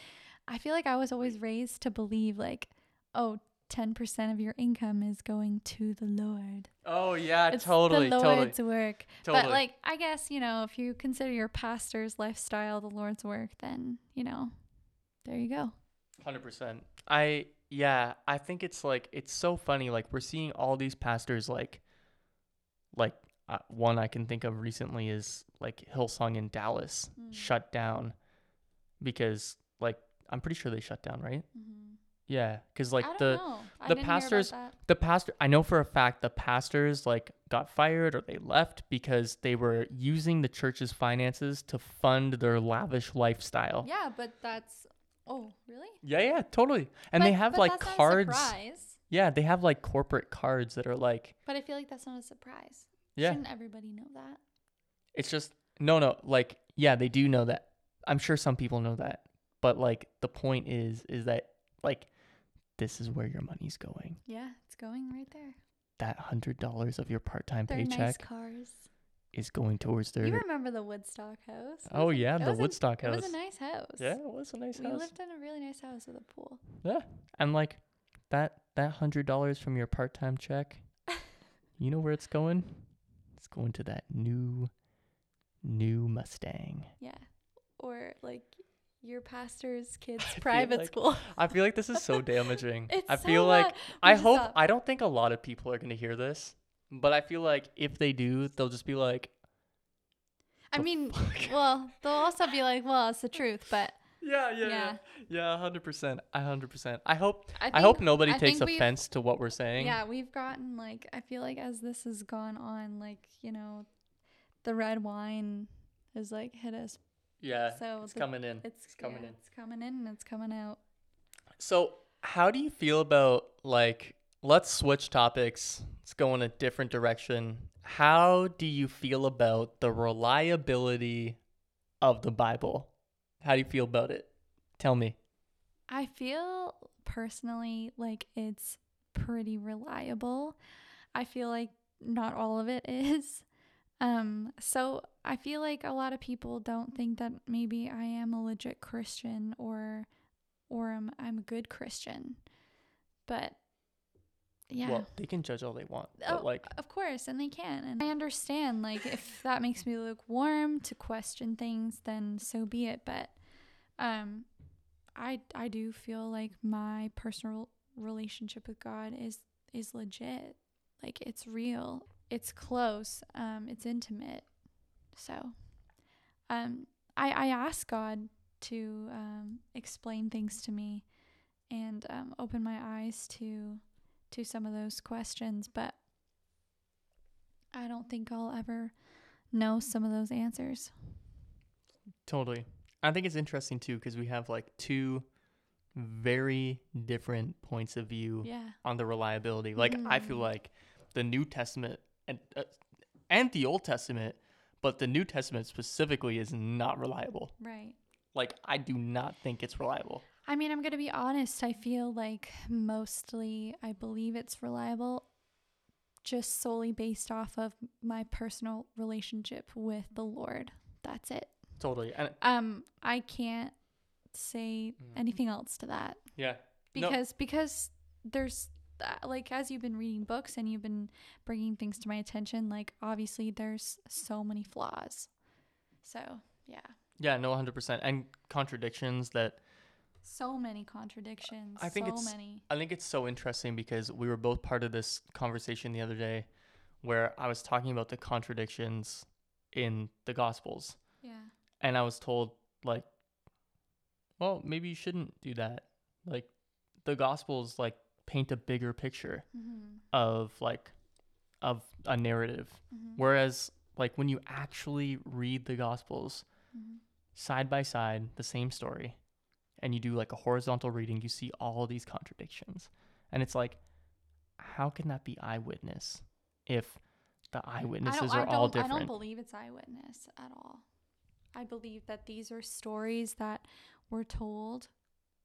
I feel like I was always raised to believe like oh 10% of your income is going to the Lord. Oh yeah, It's totally, the totally. Lord's work. Totally. But like I guess, you know, if you consider your pastor's lifestyle the Lord's work, then, you know, there you go. Hundred percent. I yeah. I think it's like it's so funny. Like we're seeing all these pastors like, like uh, one I can think of recently is like Hillsong in Dallas shut down because like I'm pretty sure they shut down, right? Yeah, because like the know. The didn't hear about pastors the pastor I know for a fact the pastors like got fired or they left because they were using the church's finances to fund their lavish lifestyle. Yeah, but that's oh, really? Yeah, yeah, totally. And they have but like that's not a cards. surprise. Yeah, they have like corporate cards that are like, But I feel like that's not a surprise. yeah, Shouldn't everybody know that? it's just no, no, like yeah, they do know that. I'm sure some people know that, but like the point is, is that like this is where your money's going. Yeah, it's going right there. That hundred dollars of your part-time They're nice paycheck cars. Is going towards their. You remember the Woodstock house? It oh a- yeah, the Woodstock a- Woodstock It was a nice house. yeah, it was a nice we house. lived in a really nice house with a pool. Yeah, and like that that hundred dollars from your part-time check, <laughs> you know where it's going? It's going to that new, new Mustang. Yeah. Or like your pastor's <laughs> kids' private like- school. I feel like this is so damaging. <laughs> It's I so feel like bad. I hope stop. I don't think a lot of people are going to hear this, but I feel like if they do, they'll just be like, I mean, fuck? <laughs> well, they'll also be like, well, it's the truth, but <laughs> yeah, yeah, yeah, Yeah. hundred percent, a hundred percent. I hope I, I, hope nobody I takes offense to what we're saying. Yeah, we've gotten like I feel like as this has gone on, like you know, the red wine has like hit us. yeah, So it's the- coming in. It's, coming yeah, in. It's coming in and it's coming out. So, how do you feel about like let's switch topics. Let's go in a different direction. How do you feel about the reliability of the Bible? How do you feel about it? Tell me. I feel personally like it's pretty reliable. I feel like not all of it <laughs> is. Um so I feel like a lot of people don't think that maybe I am a legit Christian or or I'm, I'm a good Christian. But yeah. Well, they can judge all they want, Oh, but like of course, and they can. And I understand, like, if that makes me lukewarm to question things, then so be it. But um, I I do feel like my personal relationship with God is is legit. Like, it's real. It's close. Um, it's intimate. So, um, I I ask God to um explain things to me and um open my eyes to to some of those questions, but I don't think I'll ever know some of those answers. totally. I think it's interesting too because we have like two very different points of view Yeah. on the reliability. Like I feel Mm. like the New Testament and uh, and the Old Testament, but the New Testament specifically is not reliable. Right. Like I do not think it's reliable. I mean, I'm going to be honest. I feel like mostly I believe it's reliable just solely based off of my personal relationship with the Lord. That's it. Totally. And Um I can't say anything else to that. yeah. No. because because there's uh, like as you've been reading books and you've been bringing things to my attention like obviously there's so many flaws so yeah Yeah, no 100% and contradictions that so many contradictions I think so it's many I think it's so interesting because we were both part of this conversation the other day where I was talking about the contradictions in the gospels yeah and I was told like well, maybe you shouldn't do that. Like the gospels like paint a bigger picture mm-hmm. of like of a narrative. Mm-hmm. Whereas like when you actually read the gospels, Mhm. side by side the same story and you do like a horizontal reading, you see all these contradictions. And it's like, how can that be eyewitness if the eyewitnesses are all I don't believe it's eyewitness at all. I believe that these are stories that were told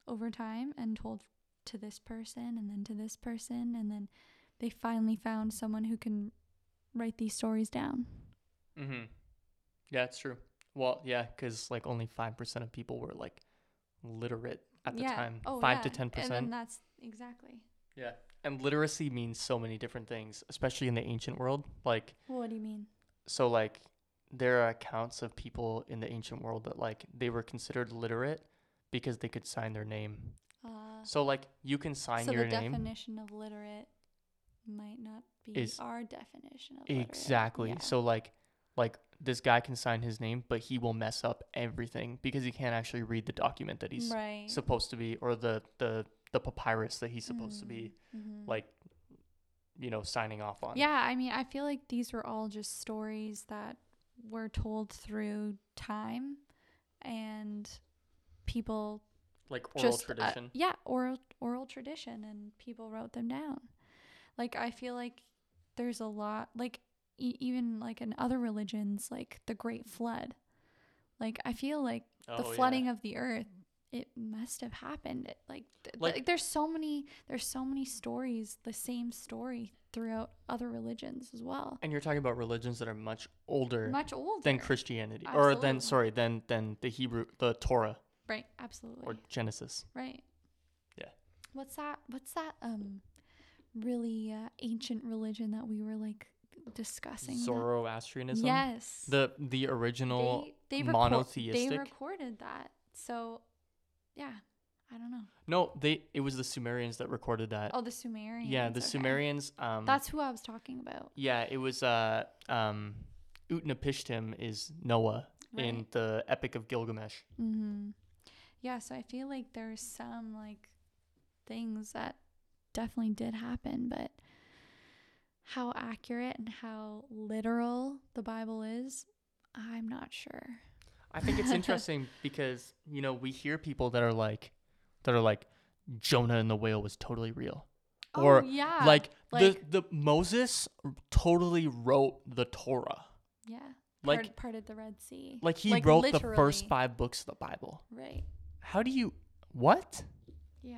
over time and told to this person and then to this person and then they finally found someone who can write these stories down. Mm-hmm. Yeah, it's true. Well, yeah, because like only five percent of people were like literate at the yeah. time. Oh, Five yeah. to ten And percent. that's exactly. Yeah, and literacy means so many different things, especially in the ancient world. Like, What do you mean? so like there are accounts of people in the ancient world that like they were considered literate because they could sign their name. Uh, So like you can sign so your the name. definition of literate might not be Is- our definition of literate. Exactly. Yeah. So like like this guy can sign his name, but he will mess up everything because he can't actually read the document that he's right. supposed to be or the the the papyrus that he's supposed to be Mhm. like you know signing off on. Yeah, I mean, I feel like these were all just stories that were told through time and people Like oral just uh, tradition. yeah, oral oral tradition and people wrote them down. Like I feel like there's a lot like e- even like in other religions like the great flood. Like I feel like the Oh, yeah. flooding of the earth it must have happened It- like, th- Like- like there's so many there's so many stories the same story throughout other religions as well and you're talking about religions that are much older much older than Christianity or than sorry than than the Hebrew the Torah right absolutely or Genesis. right Yeah. what's that what's that um really uh, ancient religion that we were like discussing that- Zoroastrianism. yes The the original they, they reco- monotheistic. they recorded that so yeah i don't know no, they it was the Sumerians that recorded that. oh the sumerians yeah, the okay. Sumerians um that's who i was talking about Yeah, it was uh um Utnapishtim is Noah in the Epic of Gilgamesh. Mm-hmm. Yeah, so I feel like there's some like things that definitely did happen, but how accurate and how literal the Bible is, I'm not sure. I think it's interesting <laughs> because you know we hear people that are like that are like Jonah and the whale was totally real. Oh, or oh, yeah, like, like- the the Moses totally wrote the Torah. yeah, like- part, parted the Red Sea. Like he wrote the first 5 books of the Bible. Right. How do you what? Yeah.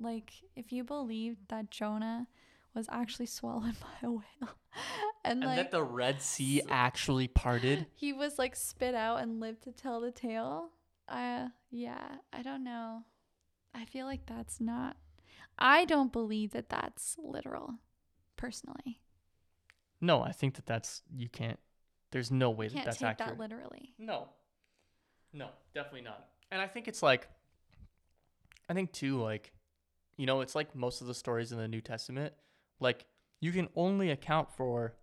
Like if you believed that Jonah was actually swallowed <laughs> by a whale, <laughs> and, And like that the Red Sea actually parted? <laughs> he was like spit out and lived to tell the tale. Uh yeah, I don't know. I feel like that's not I don't believe that that's literal personally. No, I think that that's you can't there's no way that You that can't that's take accurate. that literally. No. No, definitely not. And I think it's like I think too like you know, it's like most of the stories in the New Testament, like you can only account for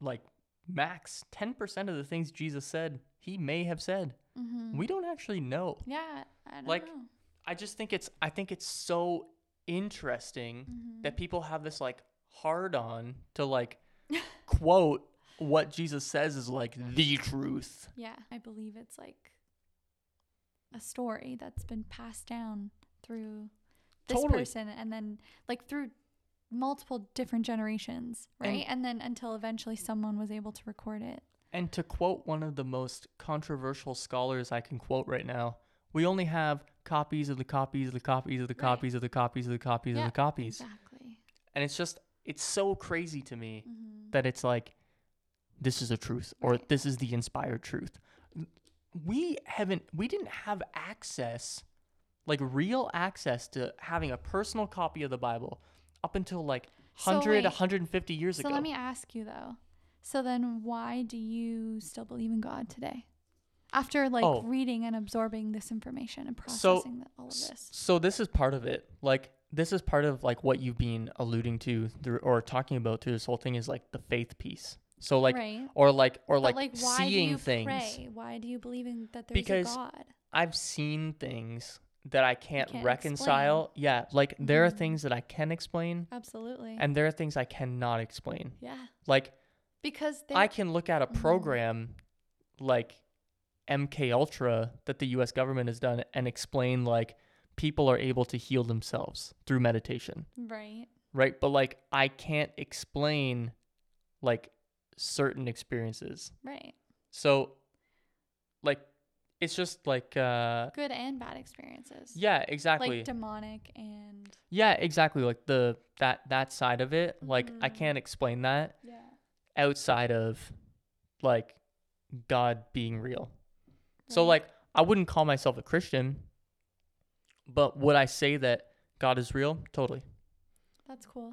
like max 10% of the things Jesus said he may have said. Mm-hmm. We don't actually know. yeah, I don't like, know. I just think it's I think it's so interesting Mm-hmm. that people have this like hard on to like <laughs> quote what Jesus says is like the truth. Yeah, I believe it's like a story that's been passed down through this Totally. person and then like through multiple different generations, right? And, then until eventually someone was able to record it. And to quote one of the most controversial scholars I can quote right now, we only have copies of the copies of the copies of the Right. copies of the copies of the copies of the copies. Exactly. And it's just it's so crazy to me Mm-hmm. that it's like this is a truth or Right. this is the inspired truth. We haven't we didn't have access like real access to having a personal copy of the Bible up until like So 100 wait, 150 years So ago. So let me ask you though. So then why do you still believe in God today? After like Oh. reading and absorbing this information and So- processing the, all of this. So this is part of it. Like this is part of like what you've been alluding to through or talking about through this whole thing is like the faith piece. So like right. or like or But, like, why seeing do you things. Pray? Why do you believe in that there's Because a God? I've seen things that I can't, can't reconcile. Yeah, like there are Mhm. things that I can explain Absolutely. and there are things I cannot explain. yeah. Like Because I can look at a Mhm. program like MK Ultra that the US government has done and explain like people are able to heal themselves through meditation, Right. right? But like I can't explain like certain experiences. Right. So it's just like uh Good and bad experiences. yeah, exactly. Like demonic and yeah, exactly. Like the that that side of it, like I Mhm. can't explain that yeah. outside of like God being real. So like I wouldn't call myself a Christian, but would I say that God is real? Totally. That's cool.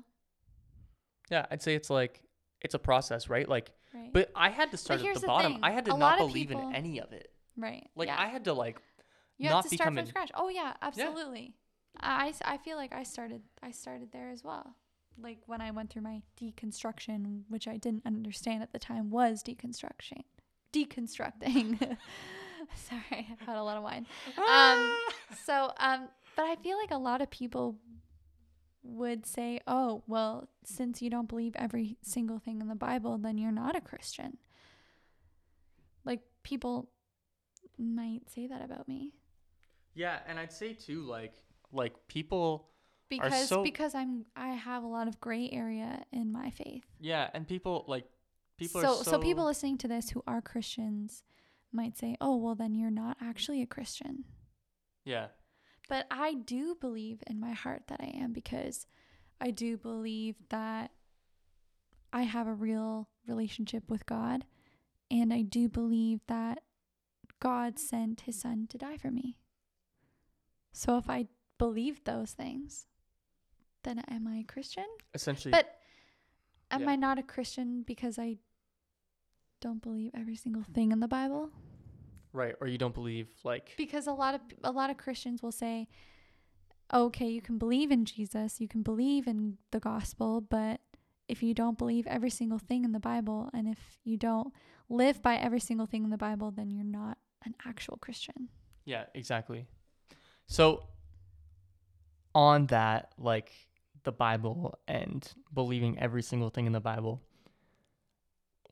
Yeah, I'd say it's like it's a process, right? Like Right. but I had to start at the the bottom. thing, I had to a not believe people- in any of it. Right. Like yeah. I had to like you not have to start from an- scratch. Oh yeah, absolutely. Yeah, I feel like I started I started there as well. Like when I went through my deconstruction, which I didn't understand at the time was deconstruction. Deconstructing. <laughs> Sorry, I've had a lot of wine. Um <laughs> so um but I feel like a lot of people would say, "Oh, well, since you don't believe every single thing in the Bible, then you're not a Christian." Like people might say that about me. Yeah, and I'd say too like like people because so- because I'm I have a lot of gray area in my faith. yeah, and people like people so, are so so people listening to this who are Christians might say, "Oh, well then you're not actually a Christian." Yeah. But I do believe in my heart that I am because I do believe that I have a real relationship with God and I do believe that God sent his son to die for me. So if I believe those things, then am I a Christian? Essentially But am Yeah. I not a Christian because I don't believe every single thing in the Bible? right, or you don't believe like Because a lot of a lot of Christians will say, "Okay, you can believe in Jesus, you can believe in the gospel, but if you don't believe every single thing in the Bible and if you don't live by every single thing in the Bible, then you're not an actual Christian." Yeah, exactly. So on that, like the Bible and believing every single thing in the Bible,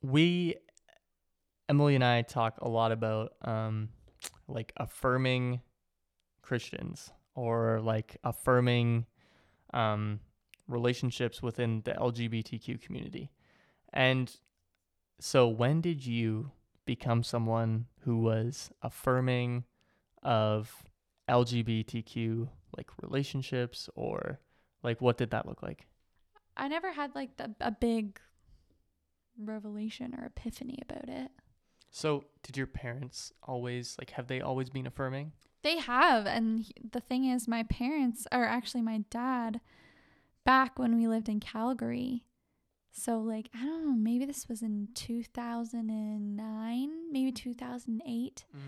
we Emily and I talk a lot about um like affirming Christians or like affirming um relationships within the LGBTQ community. And so when did you become someone who was affirming of LGBTQ like relationships or like what did that look like? I never had like the, a big revelation or epiphany about it. So, did your parents always like have they always been affirming? They have. And he- the thing is, my parents, are actually my dad, back when we lived in Calgary, so like, I don't know, maybe this was in 2009, maybe 2008, mm.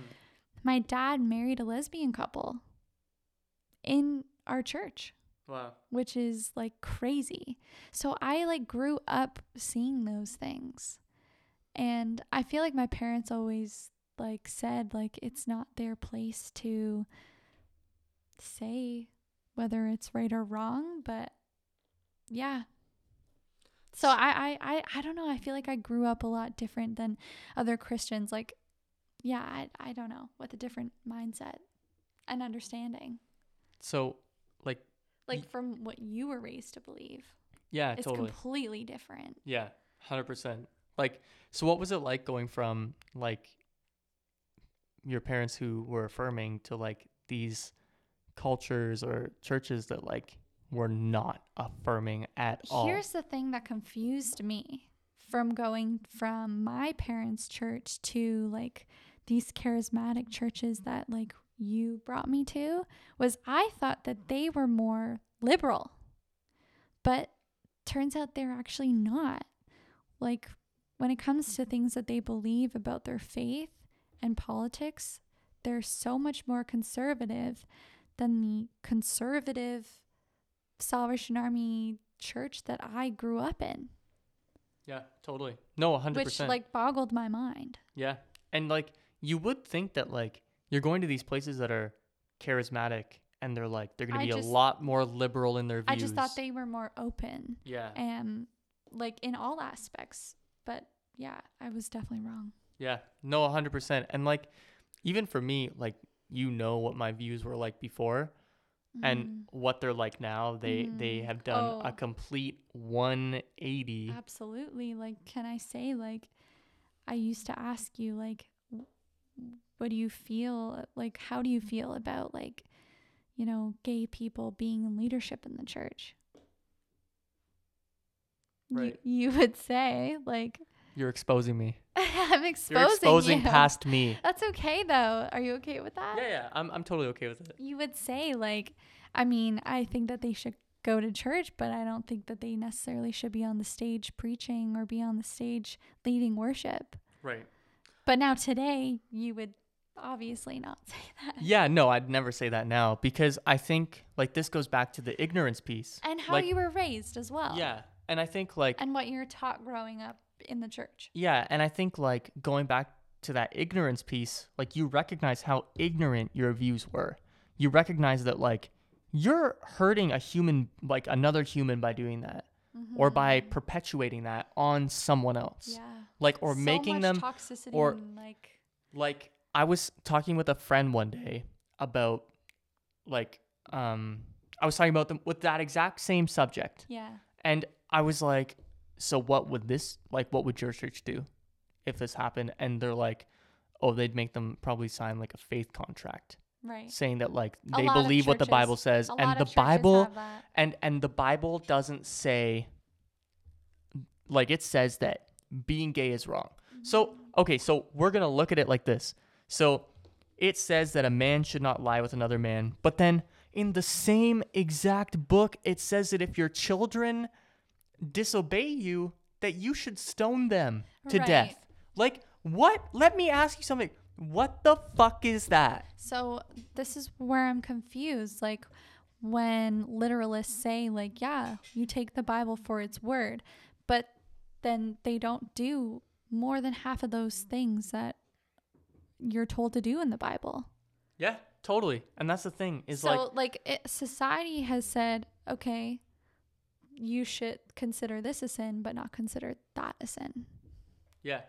my dad married a lesbian couple in our church Wow. which is like crazy. So I like grew up seeing those things. And I feel like my parents always like said like it's not their place to say whether it's right or wrong, but yeah. So I I I, I don't know, I feel like I grew up a lot different than other Christians like yeah, I I don't know, with a different mindset and understanding. So, like Like from what you were raised to believe. yeah, it's totally. completely different. Yeah, 100%. Like so what was it like going from like your parents who were affirming to like these cultures or churches that like were not affirming at all? Here's the thing that confused me from going from my parents' church to like these charismatic churches that like you brought me to was I thought that they were more liberal. But turns out they're actually not. Like when it comes to things that they believe about their faith and politics, they're so much more conservative than the conservative Salvation Army church that I grew up in, Yeah, totally. No, 100%. which like boggled my mind. Yeah. And like you would think that like you're going to these places that are charismatic and they're like they're going to be just- a lot more liberal in their views. I just thought they were more open Yeah. and like in all aspects. But yeah, I was definitely wrong. Yeah. No, 100%. And like even for me, like you know what my views were like before and what they're like now. They they have done a Mm-hmm. Oh. complete 180. Absolutely. Like, can I say, like, I used to ask you, like, w- what do you feel? Like, how do you feel about, like, you know, gay people being in leadership in the church? You- Right. You, would say, like, You're exposing me. <laughs> I'm exposing You're exposing you. past me. <laughs> That's okay, though. Are you okay with that? Yeah, yeah. I'm I'm totally okay with it. You would say, like, I mean, I think that they should go to church, but I don't think that they necessarily should be on the stage preaching or be on the stage leading worship. Right. But now today, you would obviously not <laughs> say that. Yeah, no, I'd never say that now because I think like this goes back to the ignorance piece. And how Like, you were raised as well. Yeah. And I think like And what you're taught growing up in the church. Yeah, and I think like going back to that ignorance piece, like you recognize how ignorant your views were. You recognize that like you're hurting a human like another human by doing that or by perpetuating that on someone else. Mm-hmm. Yeah. Like or So making them toxicity or- and like like I was talking with a friend one day about like um I was talking about them with that exact same subject. yeah. And I was like, so what would this like what would your church do if this happened? And they're like, oh, they'd make them probably sign like a faith contract Right. saying that like they believe what the Bible says and the Bible and and the Bible doesn't say like it says that being gay is wrong. So, okay, so we're to look at it like this. So, it says that a man should not lie with another man, but then in the same exact book it says that if your children disobey you that you should stone them to Right. death. Like what? Let me ask you something. What the fuck is that? So this is where I'm confused. Like when literalists say, like, yeah, you take the Bible for its word, but then they don't do more than half of those things that you're told to do in the Bible. Yeah, totally. And that's the thing is so like like, it, society has said, okay, you should consider this a sin, but not consider that a sin. yeah.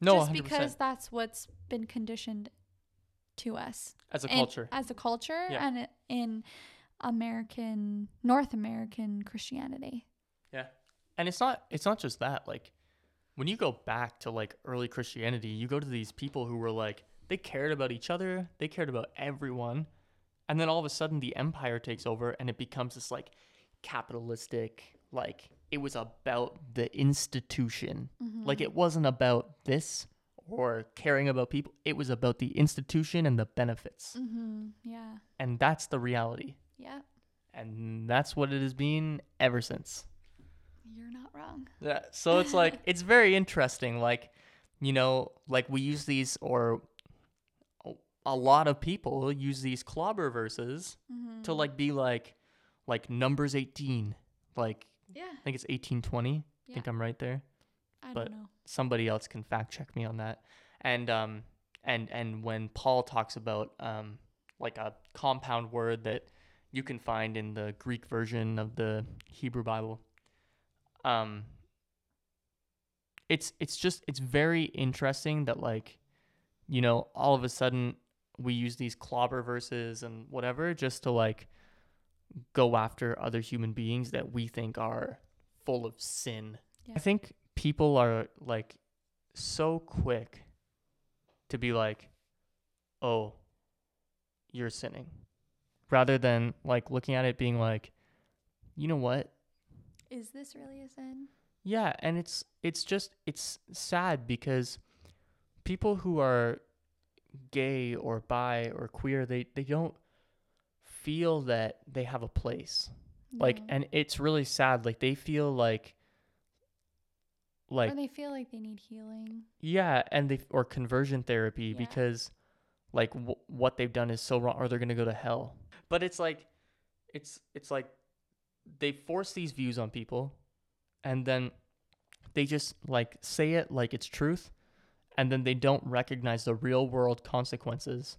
No, just 100%. because that's what's been conditioned to us as a culture. as a culture Yeah. and in American North American Christianity. Yeah. And it's not it's not just that. Like when you go back to like early Christianity, you go to these people who were like they cared about each other, they cared about everyone. And then all of a sudden the empire takes over and it becomes this like capitalistic like it was about the institution. Like it wasn't about this or caring about people. It was about the institution and the benefits. Mm-hmm. Yeah. And that's the reality. Yeah. And that's what it has been ever since. You're not wrong. Yeah. So it's like <laughs> it's very interesting. Like, you know, like we use these, or a lot of people use these clobber verses to like be like, like numbers eighteen. Like Yeah. I think it's eighteen twenty. I think I'm right there. I but- don't know. Somebody else can fact check me on that. And um, and and when Paul talks about um, like a compound word that you can find in the Greek version of the Hebrew Bible, um, it's it's just it's very interesting that like, you know, all of a sudden we use these clobber verses and whatever just to like go after other human beings that we think are full of sin. Yeah. I think people are like so quick to be like, "Oh, you're sinning," rather than like looking at it being like, "You know what? Is this really a sin? Yeah, and it's it's just it's sad because people who are gay or bi or queer, they they don't feel that they have a place. Like and it's really sad like they feel like like or they feel like they need healing. yeah, and they or conversion therapy Yeah. because like w- what they've done is so wrong or they're going to go to hell. But it's like it's it's like they force these views on people and then they just like say it like it's truth and then they don't recognize the real world consequences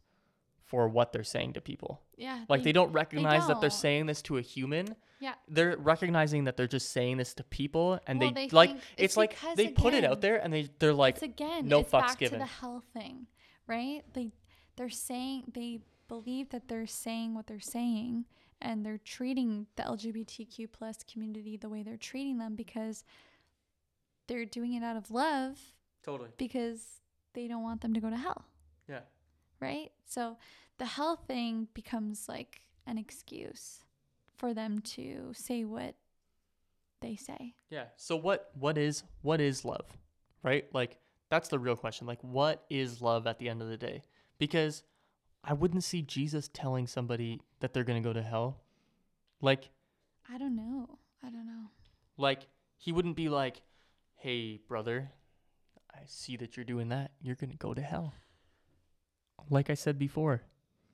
for what they're saying to people. Yeah. Like they, don't recognize that they're saying this to a human. Yeah. They're recognizing that they're just saying this to people and Well, they, they like it's, like they put it out there and they they're like again no it's fucks back given. to the hell thing right they they're saying they believe that they're saying what they're saying and they're treating the LGBTQ plus community the way they're treating them because they're doing it out of love Totally. because they don't want them to go to hell, Yeah. Right? So the hell thing becomes like an excuse for them to say what they say. Yeah. So what what is what is love? Right? Like that's the real question. Like what is love at the end of the day? Because I wouldn't see Jesus telling somebody that they're going to go to hell. Like I don't know. I don't know. like he wouldn't be like, "Hey, brother, I see that you're doing that. You're going to go to hell." Like I said before,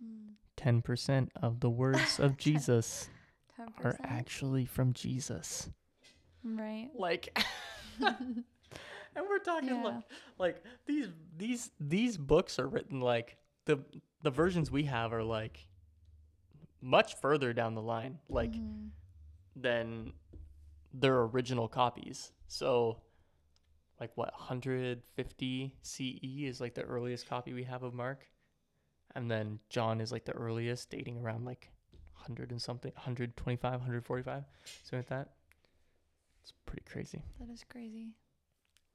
Hmm. 10% of the words of <laughs> Jesus are 10%. actually from Jesus. right. like <laughs> and we're talking Yeah. like like these these these books are written like the the versions we have are like much further down the line like Mhm. than their original copies so like what 150 CE is like the earliest copy we have of Mark and then John is like the earliest dating around like 100 and something 125 145 something like that it's pretty crazy That is crazy.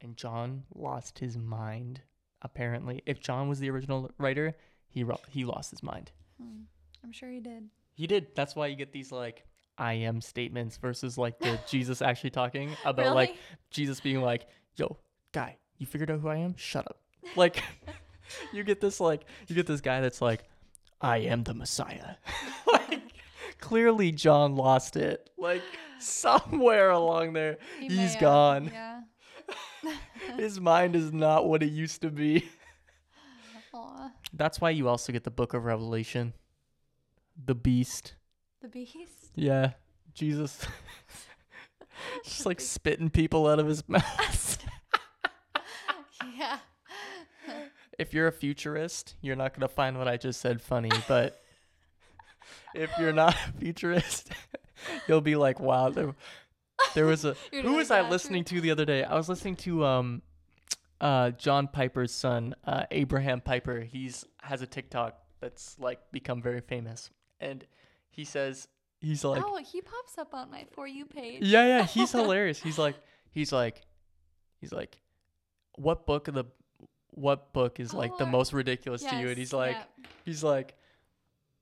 and John lost his mind. Apparently, if John was the original writer, he ro- he lost his mind. Hmm. I'm sure he did. He did. That's why you get these like I am statements versus like the <laughs> Jesus actually talking about like Jesus being like, "Yo, guy, you figured out who I am? Shut up." <laughs> Like <laughs> you get this like you get this guy that's like, "I am the Messiah." <laughs> like clearly John lost it. Like somewhere along there, he has gone. Yeah. <laughs> His mind is not what it used to be. Aw. That's why you also get the book of Revelation. The beast. The beast. Yeah. Jesus. Just like spitting people out of his mouth. yeah. If you're a futurist, you're not going to find what I just said funny, but <laughs> if you're not a futurist, <laughs> you'll be like, wow, there, there was a. <laughs> Who was I listening to the other day? I was listening to um, uh, John Piper's son, uh, Abraham Piper. He's has a TikTok that's like become very famous, and he says he's like, oh, he pops up on my for you page. yeah, yeah, he's hilarious. He's like, he's like, he's like, what book of the, what book is like the Oh, most ridiculous to you? And he's like, yeah. he's like,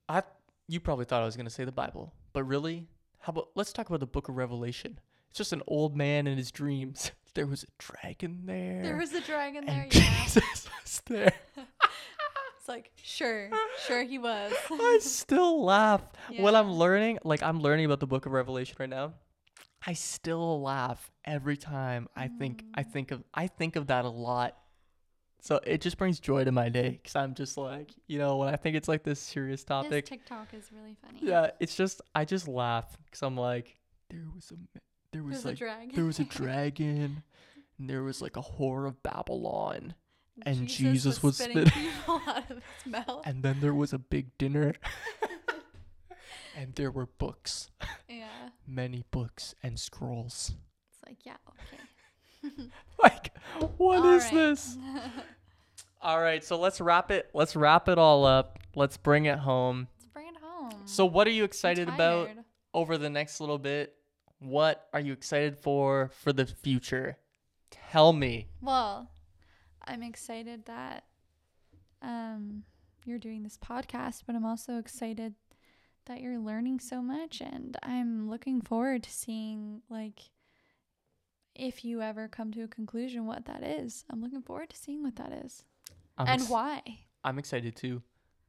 I, you probably thought I was gonna say the Bible, but really, how about let's talk about the Book of Revelation? It's just an old man in his dreams. <laughs> There was a dragon there. There was a dragon there. <laughs> Yeah. Jesus was there. <laughs> It's like sure, sure he was. I still laugh when I'm learning. Like I'm learning about the Book of Revelation right now. I still laugh every time I think I Mm. think of I think of that a lot. So it just brings joy to my day because I'm just like you know when I think it's like this serious His topic. TikTok is really funny. Yeah, it's just I just laugh because I'm like there was a there was like dragon. there was a <laughs> dragon and there was like a whore of Babylon and Jesus, Jesus was spitting spitting- people <laughs> out of his mouth. and then there was a big dinner <laughs> and there were books yeah. many books and scrolls It's like yeah, okay. <laughs> like what is All right. this? <laughs> All right so let's wrap it let's wrap it all up. Let's bring it home. Let's bring it home. so what are you excited about over the next little bit? What are you excited for for the future? Tell me. Well, I'm excited that um you're doing this podcast, but I'm also excited that you're learning so much and I'm looking forward to seeing like if you ever come to a conclusion what that is. I'm looking forward to seeing what that is I'm and ex- why. i'm excited too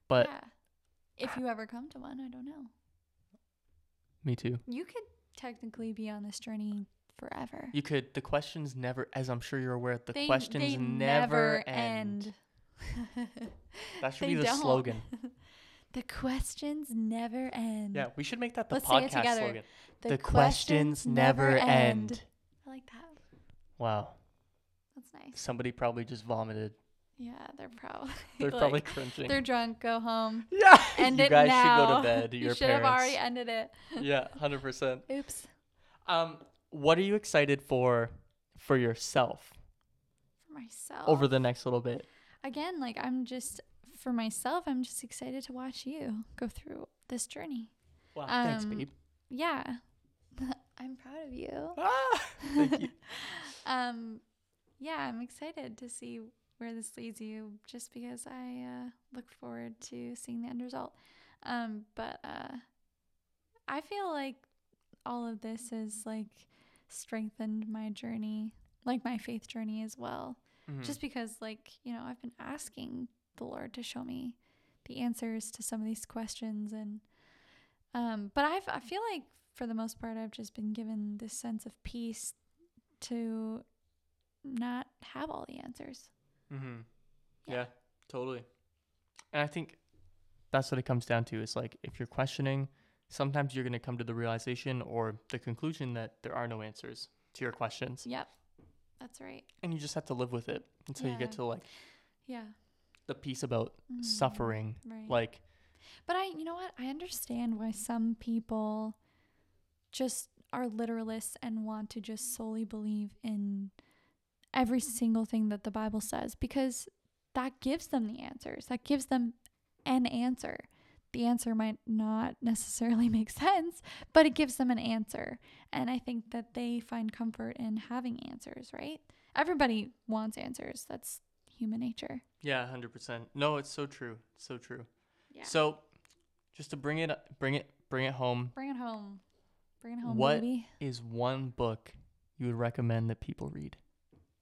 but yeah. If you ever come to one, I don't know. me too You could technically be on this journey forever. you could the questions never as i'm sure you're aware the They- questions they never, end. <laughs> that should They be the don't. slogan <laughs> The questions never end. Yeah, we should make that the Let's podcast slogan. The, The questions never end. That. Wow. That's nice. Somebody probably just vomited. Yeah, they're probably <laughs> They're like, probably cringing. they're drunk. Go home. <laughs> yeah. End you guys now. should go to bed. you should have already ended it. <laughs> yeah, hundred percent. Oops. Um, what are you excited for for yourself For myself. over the next little bit? again, like I'm just for myself, I'm just excited to watch you go through this journey. Wow, thanks, Um, babe. Yeah. I'm proud of you. Ah, thank you. Um yeah, I'm excited to see where this leads you just because I uh, look forward to seeing the end result. Um but uh I feel like all of this has like strengthened my journey, like my faith journey as well. Mhm. Just because like, you know, I've been asking the Lord to show me the answers to some of these questions and um but I've I feel like for the most part I've just been given this sense of peace to not have all the answers. Mm-hmm. Yeah. Yeah. totally. And I think that's what it comes down to is like if you're questioning, sometimes you're going to come to the realization or the conclusion that there are no answers to your questions. Yep. That's right. And you just have to live with it until you get to like Yeah. the piece about Mm, suffering. Right. Like, But I, you know what? I understand why some people just are literalists and want to just solely believe in every single thing that the Bible says because that gives them the answers. That gives them an answer. The answer might not <laughs> necessarily make sense, but it gives them an answer. And I think that they find comfort in having answers, right? Everybody wants answers. That's human nature. yeah, 100%. No, it's so true. It's so true. Yeah. So, just to bring it bring it bring it home, bring it home. Bring it home, What- baby. is one book you would recommend that people read?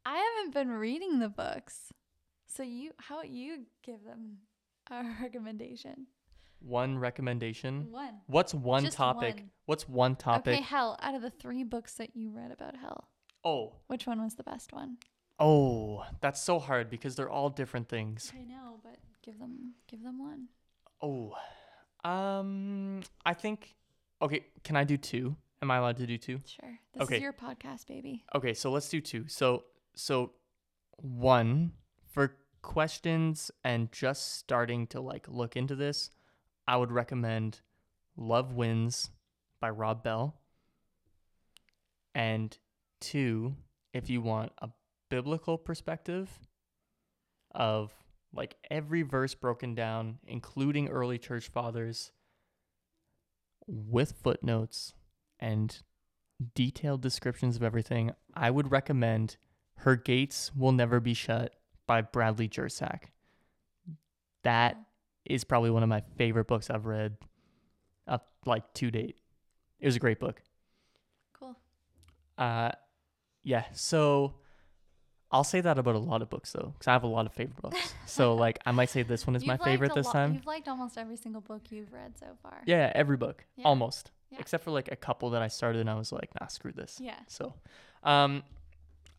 I haven't been reading the books. So you how you give them a <laughs> recommendation? One recommendation? One. What's one Just topic? one. What's one topic? Okay, hell, out of the three books that you read about hell, Oh, which one was the best one? oh, that's so hard because they're all different things. I know, but give them give them one. Oh, um, I think. Okay, can I do two? Am I allowed to do two? Sure. This Okay. is your podcast, baby. Okay, so let's do two. So, so one for questions and just starting to like look into this, I would recommend Love Wins by Rob Bell. And two, if you want a biblical perspective of like every verse broken down, including early church fathers, with footnotes and detailed descriptions of everything, I would recommend Her Gates Will Never Be Shut by Bradley Jersak. That is probably one of my favorite books I've read up like to date. It was a great book. Cool. Uh yeah, so I'll say that about a lot of books though, because I have a lot of favorite books. so <laughs> like I might say this one is my You've favorite this lo- time. You've liked almost every single book you've read so far. Yeah, every book. Yeah. Almost. Yeah. Except for like a couple that I started and I was like, nah, screw this. Yeah. So, um,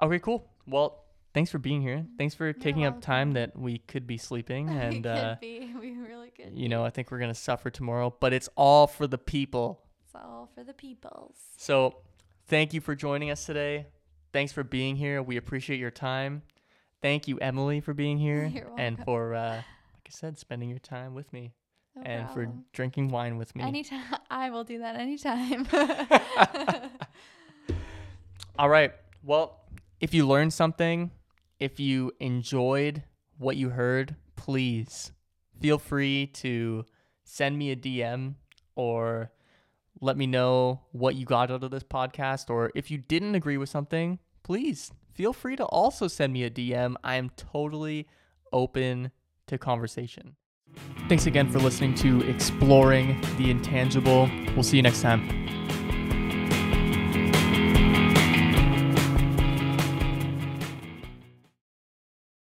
okay, cool. Well, thanks for being here. Thanks for taking up time that we could be sleeping. <laughs> And, could uh, be. <laughs> We really could. you know, I think we're going to suffer tomorrow, but it's all for the people. It's all for the peoples. So, thank you for joining us today. Thanks for being here. We appreciate your time. Thank you, Emily, for being here <laughs> and for, uh, like I said, spending your time with me No and for drinking wine with me. Anytime. <laughs> I will do that anytime. <laughs> All right. Well, if you learned something, if you enjoyed what you heard, please feel free to send me a DM or let me know what you got out of this podcast. Or if you didn't agree with something, please feel free to also send me a DM. I am totally open to conversation. Thanks again for listening to Exploring the Intangible. We'll see you next time.